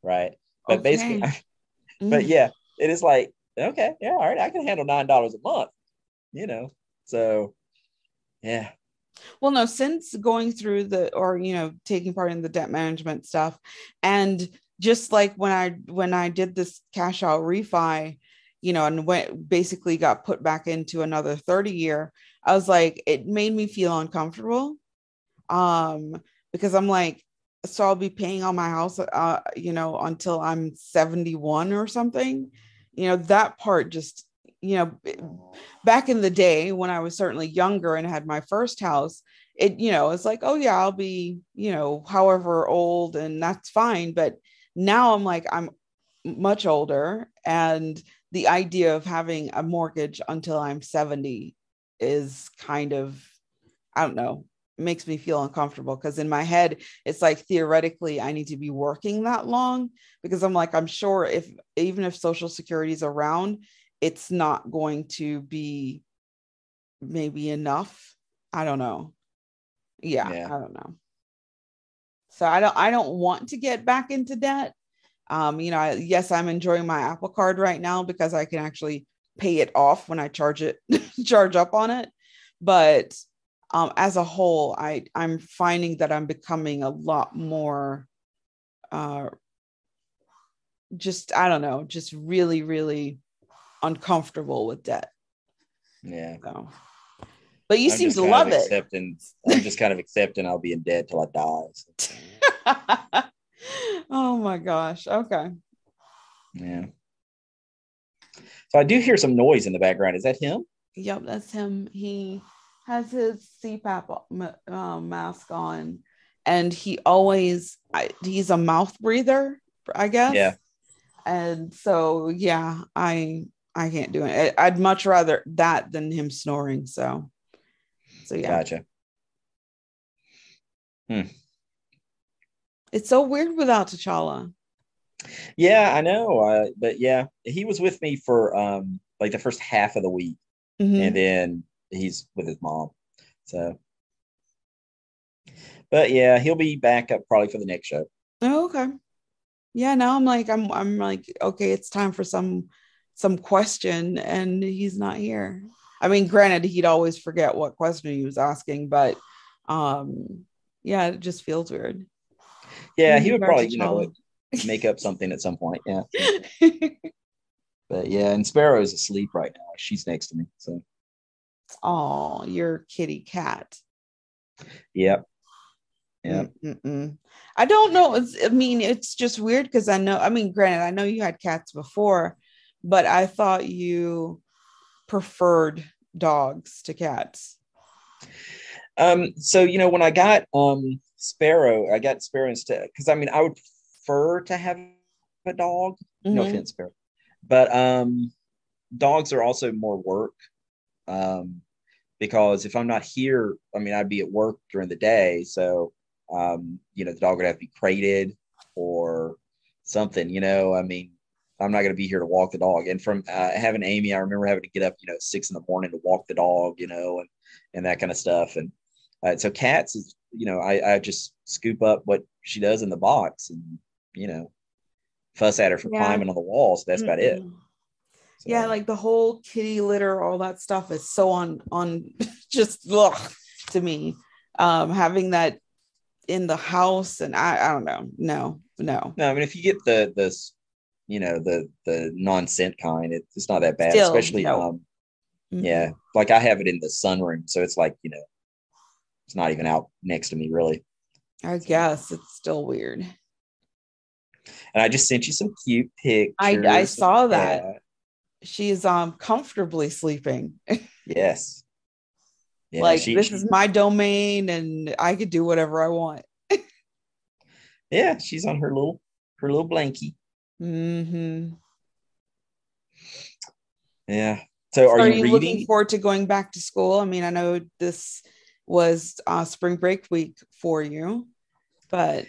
right? But basically, (laughs) but Mhm. yeah, it is like okay, yeah, all right, I can handle nine dollars a month, you know. So yeah, Well, no, since going through the or you know taking part in the debt management stuff, and just like when I when I did this cash out refi, you know, and went basically got put back into another 30 year, I was like, it made me feel uncomfortable. Um, because I'm like, so I'll be paying on my house, uh, you know, until I'm 71 or something. You know, that part just, you know, oh. back in the day when I was certainly younger and had my first house, it, you know, it's like, oh yeah, I'll be, you know, however old and that's fine. But now I'm like, I'm much older and the idea of having a mortgage until I'm 70 is kind of, I don't know, makes me feel uncomfortable because in my head, it's like theoretically I need to be working that long because I'm like, I'm sure if even if Social Security is around, it's not going to be maybe enough. I don't know. Yeah, Yeah. I don't know. So I don't I don't want to get back into debt. Um, you know, I, yes, I'm enjoying my Apple card right now because I can actually pay it off when I charge it (laughs) charge up on it. But um as a whole, I I'm finding that I'm becoming a lot more uh just I don't know, just really really uncomfortable with debt. yeah. So but you I'm seem to love it. Accepting, I'm just kind of accepting I'll be in debt till I die. So, (laughs) oh my gosh. Okay. yeah. So I do hear some noise in the background. Is that him? Yep, that's him. He has his CPAP uh, mask on, and he always I, he's a mouth breather, I guess. Yeah. And so yeah, I I can't do it. I'd much rather that than him snoring. So so yeah, Gotcha. it's so weird without T'Challa. Yeah, I know. Uh, but yeah, he was with me for um like the first half of the week, Mhm. and then he's with his mom. So, but yeah, he'll be back up probably for the next show. Oh, okay. Yeah, now I'm like I'm I'm like okay, it's time for some some question and he's not here. I mean, granted he'd always forget what question he was asking, but um yeah, it just feels weird. Yeah, he would probably you know T'Challa. make up something at some point. Yeah, (laughs) but yeah, and Sparrow is asleep right now. She's next to me. So oh, your kitty cat. yep, yeah. Mm-mm-mm. I don't know. It's, I mean, it's just weird because I know, I mean, granted, I know you had cats before, but I thought you preferred dogs to cats. Um, so you know, when I got um Sparrow, I got Sparrow instead because I mean I would prefer to have a dog. No Mhm. offense, Sparrow, but um, dogs are also more work. Um, because if I'm not here, I mean I'd be at work during the day, so um, you know the dog would have to be crated or something. You know, I mean. I'm not going to be here to walk the dog. And from uh, having Amy, I remember having to get up, you know, at six in the morning to walk the dog, you know, and and that kind of stuff. And uh, so cats is, you know, I, I just scoop up what she does in the box and, you know, fuss at her for Yeah. climbing on the walls. That's about it. So, Yeah, like the whole kitty litter, all that stuff is so on on (laughs) just ugh. to me. Um, having that in the house and I, I don't know. No, no. No, I mean if you get the this, you know, the the non-scent kind, it, it's not that bad. Still, especially no. um Mhm. yeah. Like I have it in the sunroom, so it's like, you know, it's not even out next to me really. I guess it's still weird. And I just sent you some cute pictures. I- I saw that. Yeah. She is um comfortably sleeping. (laughs) Yes. Yeah, like she- this she- is my domain and I could do whatever I want. (laughs) yeah, she's on her little her little blankie. Hmm Yeah. So are, are you, you looking forward to going back to school? I mean, I know this was uh, spring break week for you, but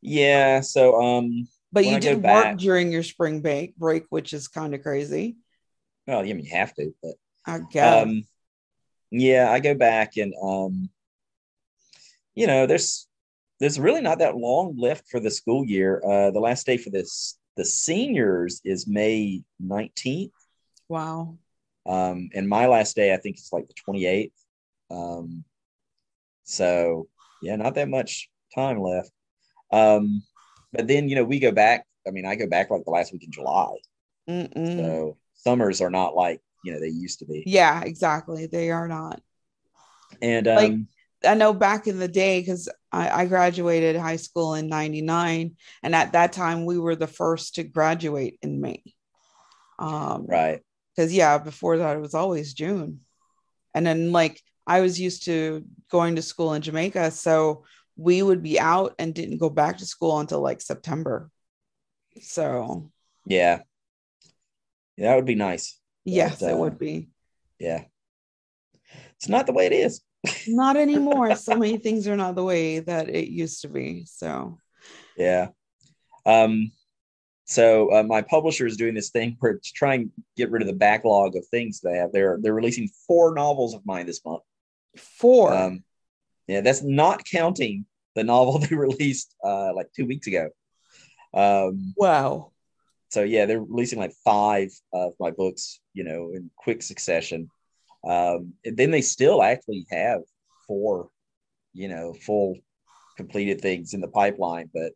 yeah. So um but you did back- work during your spring break break, which is kind of crazy. well, I mean you have to, but I guess. um yeah, I go back and um you know, there's there's really not that long left for the school year. Uh the last day for this the seniors is May 19th. wow. Um, and my last day, I think it's like the 28th. Um, so yeah, not that much time left. Um, but then, you know, we go back. I mean, I go back like the last week in July. Mm-mm. So summers are not like, you know, they used to be. Yeah, exactly. They are not. And, um, Like- I know back in the day because I, I graduated high school in '99, and at that time we were the first to graduate in May. Um, right. because yeah before that it was always june and then like i was used to going to school in jamaica so we would be out and didn't go back to school until like september so Yeah. Yeah, that would be nice. yes But, it uh, would be Yeah. It's not the way it is. Not anymore so many things are not the way that it used to be so Yeah. Um, so uh, my publisher is doing this thing where to try and get rid of the backlog of things they have. They're they're releasing four novels of mine this month. four Um, yeah, that's not counting the novel (laughs) they released uh, like two weeks ago. Um, wow so yeah, they're releasing like five of my books, you know, in quick succession. Um, then they still actually have four, you know, full completed things in the pipeline. But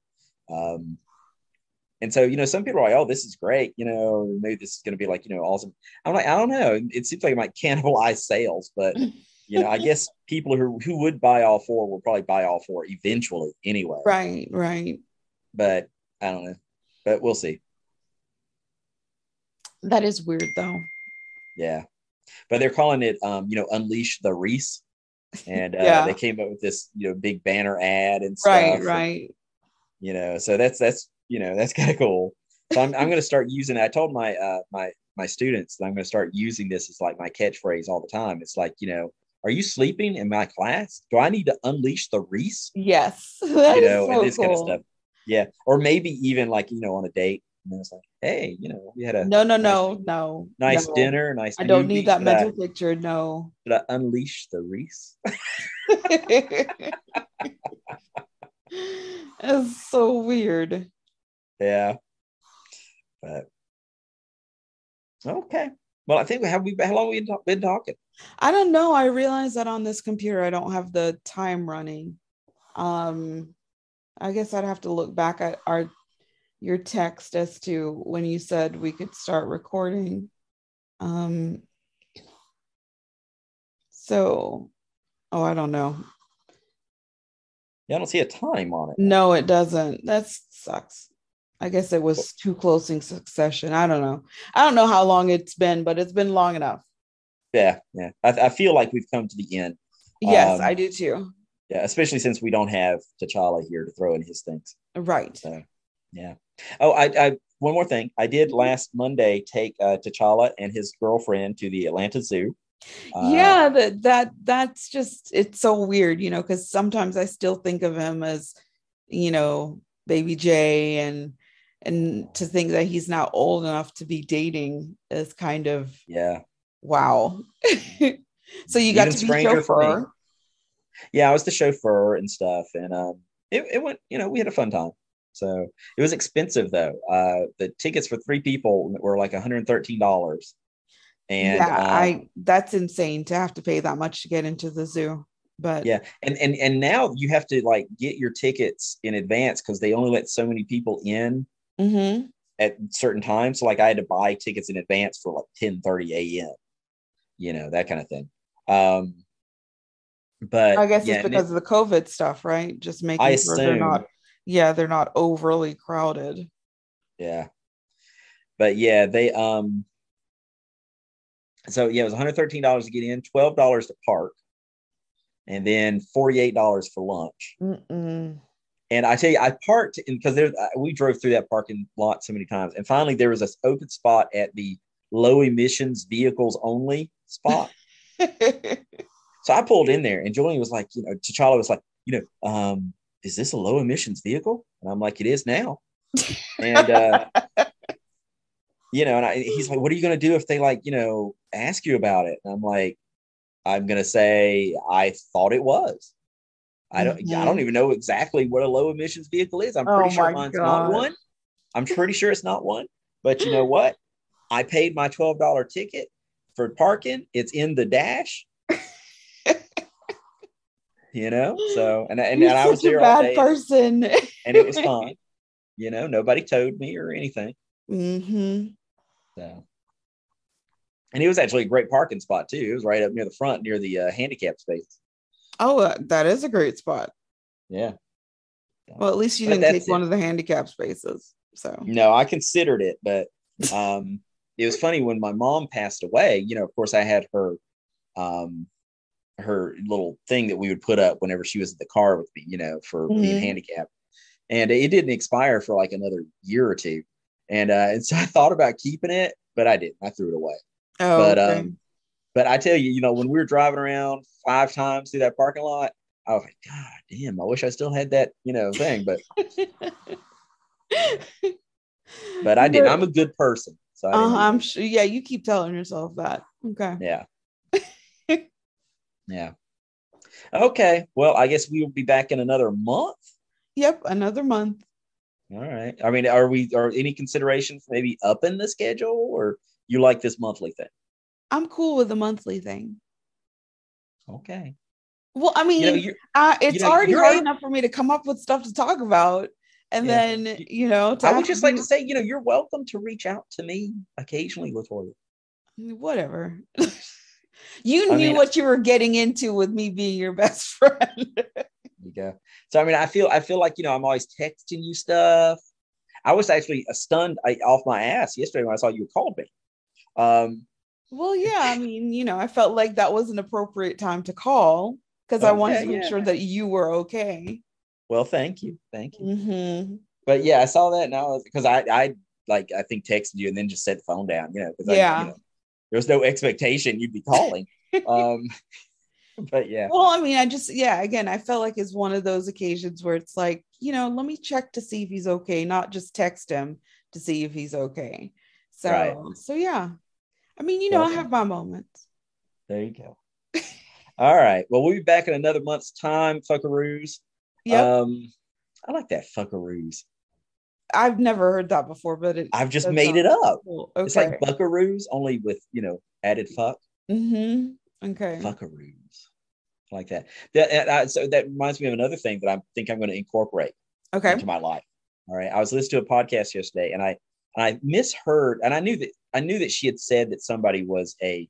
um, and so you know, some people are like, "Oh, this is great," you know, maybe this is going to be like, you know, awesome. I'm like, I don't know. It seems like it might (laughs) cannibalize sales, but you know, I guess (laughs) people who who would buy all four will probably buy all four eventually anyway. right right But I don't know. But we'll see. that is weird though Yeah. But they're calling it um, you know, Unleash the Reese. And uh, Yeah. they came up with this, you know, big banner ad and stuff. right and, right you know, so that's that's you know, that's (laughs) kind of cool. So I'm I'm gonna start using it. I told my uh my my students that I'm gonna start using this as like my catchphrase all the time. It's like, you know, are you sleeping in my class? Do I need to unleash the Reese? yes (laughs) you know, so and this kind of stuff. Yeah. Or maybe even like, you know, on a date. And it's like, hey, you know, we had a no no nice- no no nice no. dinner, nice i don't need that Should I- mental picture no should I unleash the Reese? (laughs) it's so weird. Yeah. But okay. Well, I think we have we how long have we been talking? I don't know. I realize that on this computer I don't have the time running. Um I guess I'd have to look back at our your text as to when you said we could start recording. Um so oh I don't know. Yeah, I don't see a time on it. No, it doesn't. That sucks. I guess it was too close in succession. I don't know. I don't know how long it's been, but it's been long enough. Yeah, yeah. I, I feel like we've come to the end. Yes, Um, I do too. Yeah, especially since we don't have T'Challa here to throw in his things. Right. So yeah. Oh, I, I one more thing. I did last Monday take uh, T'Challa and his girlfriend to the Atlanta Zoo. Uh, yeah, that that that's just it's so weird, you know, because sometimes I still think of him as, you know, baby Jay, and and to think that he's not old enough to be dating is kind of Yeah. wow. (laughs) so you got Even to be chauffeur. Yeah, I was the chauffeur and stuff, and um, it, it went. You know, we had a fun time. So it was expensive though. Uh, the tickets for three people were like one hundred and thirteen dollars. And yeah, um, I that's insane to have to pay that much to get into the zoo. But Yeah, and and and now you have to like get your tickets in advance because they only let so many people in Mhm. at certain times. So like I had to buy tickets in advance for like 10 30 a.m. You know, that kind of thing. Um but I guess yeah, it's because of the COVID stuff, right? Just making I sure they're not, yeah, they're not overly crowded. yeah. But yeah, they um so yeah, it was $113 to get in, $12 to park, and then $48 for lunch. Mm-mm. And I tell you, I parked because there we drove through that parking lot so many times, and finally there was this open spot at the low emissions vehicles only spot. (laughs) so I pulled in there, and Julian was like, you know, T'Challa was like, you know, um, is this a low emissions vehicle? And I'm like, it is now. (laughs) And uh, you know, and I, he's like, what are you going to do if they like, you know, ask you about it? And I'm like, I'm going to say I thought it was. I don't. I don't even know exactly what a low emissions vehicle is. I'm pretty Oh sure mine's not one. I'm pretty sure it's not one. But you know (laughs) what? I paid my twelve dollar ticket for parking. It's in the dash. You know. So and and, and I was such a there all bad day, person. and it was fine. (laughs) You know, nobody towed me or anything. Mm-hmm. So, and it was actually a great parking spot too. It was right up near the front, near the uh, handicap space. Oh, uh, that is a great spot. Yeah. Well, at least you But didn't take one of the handicap spaces. So No, I considered it, but um, it was funny when my mom passed away. You know, of course, I had her, um, her little thing that we would put up whenever she was in the car with me. You know, for being Mhm. handicapped, and it didn't expire for like another year or two. And uh, and so I thought about keeping it, but I didn't. I threw it away. oh, but okay. um, but I tell you, you know, when we were driving around five times through that parking lot, I was like, God damn, I wish I still had that, you know, thing. But (laughs) but I didn't. I'm a good person, so Uh, do I'm sure. Yeah, you keep telling yourself that. Okay. yeah, yeah. Okay, well, I guess we will be back in another month. Yep. Another month. All right. I mean, are we? Are any considerations maybe up in the schedule, or you like this monthly thing? I'm cool with the monthly thing. Okay. Well, I mean, You know, uh, it's know, already hard enough for me to come up with stuff to talk about, and Yeah. then you know, I would just like to say, you know, you're welcome to reach out to me occasionally, Latoya. whatever. (laughs) you I knew mean- what you were getting into with me being your (laughs) best friend. you go. So I mean, I feel I feel like you know I'm always texting you stuff. I was actually stunned I, off my ass yesterday when I saw you called me. Um, well, yeah, I mean, you know, I felt like that was an appropriate time to call because I wanted to make yeah. sure that you were okay. well, thank you, thank you. hmm But yeah, I saw that now because I I like I think texted you and then just set the phone down. You know, because Yeah. you know, there was no expectation you'd be calling. (laughs) um, but yeah, Well, I mean, I just, yeah, again, I felt like it's one of those occasions where it's like, you know, let me check to see if he's okay, not just text him to see if he's okay. So, Right. so yeah. I mean, you know, I have my moments. there you go. All right. Well, we'll be back in another month's time, fuckaroos. Yep. Um, I like that fuckaroos. I've never heard that before, but it, I've just made it up. cool. Okay. It's like buckaroos, only with you know added fuck. mm-hmm. Okay. Buckaroos, like that. That and I- so that reminds me of another thing that I think I'm going to incorporate Okay. into my life. All right. I was listening to a podcast yesterday, and I and I misheard, and I knew that I knew that she had said that somebody was a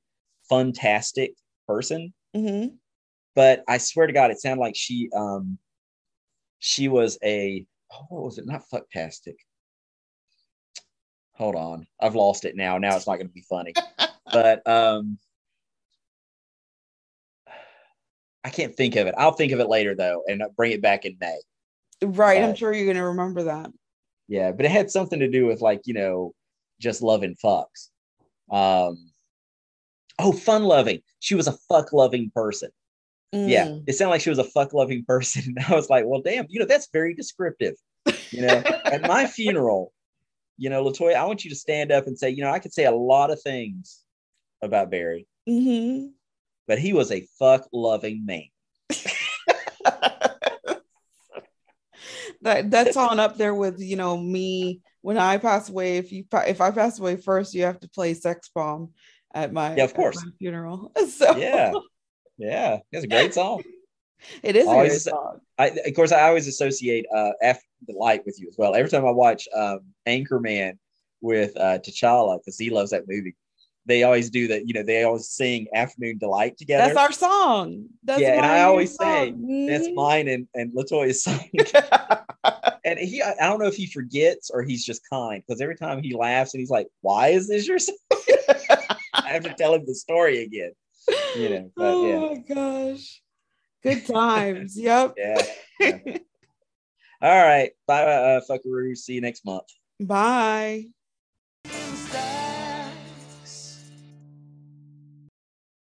fantastic person, Mm-hmm. but I swear to God, it sounded like she um she was a oh, what was it? Not fucktastic. Hold on, I've lost it now. Now it's not going to be funny, (laughs) but um, I can't think of it. I'll think of it later though, and bring it back in May. Right. I'm sure you're gonna remember that. Yeah, but it had something to do with like you know just loving fucks. Um, oh, fun loving. She was a fuck loving person. Yeah, Mm. it sounded like she was a fuck loving person. (laughs) And I was like, well, damn, you know, that's very descriptive. You know, (laughs) at my funeral, you know, Latoya, I want you to stand up and say, you know, I could say a lot of things about Barry, Mhm. but he was a fuck loving man. (laughs) that that's on up there with you know me when I pass away. If you if I pass away first, you have to play sex bomb at my Yeah, of course. funeral. So Yeah. Yeah, it's a great song. (laughs) It is a Always song. I, of course, I always associate uh, After the Light with you as well. Every time I watch um, Anchorman with uh, T'Challa, because he loves that movie, they always do that. You know, they always sing Afternoon Delight together. That's our song. That's Yeah, and I always say, song. That's mine and and Latoya's song. (laughs) and he, I I don't know if he forgets or he's just kind because every time he laughs and he's like, "Why is this your song?" (laughs) I have to tell him the story again. (laughs) You know, (laughs) but oh yeah. my gosh. Good times. (laughs) yep. Yeah. yeah. All right. Bye, uh, fuckaroo. See you next month. Bye.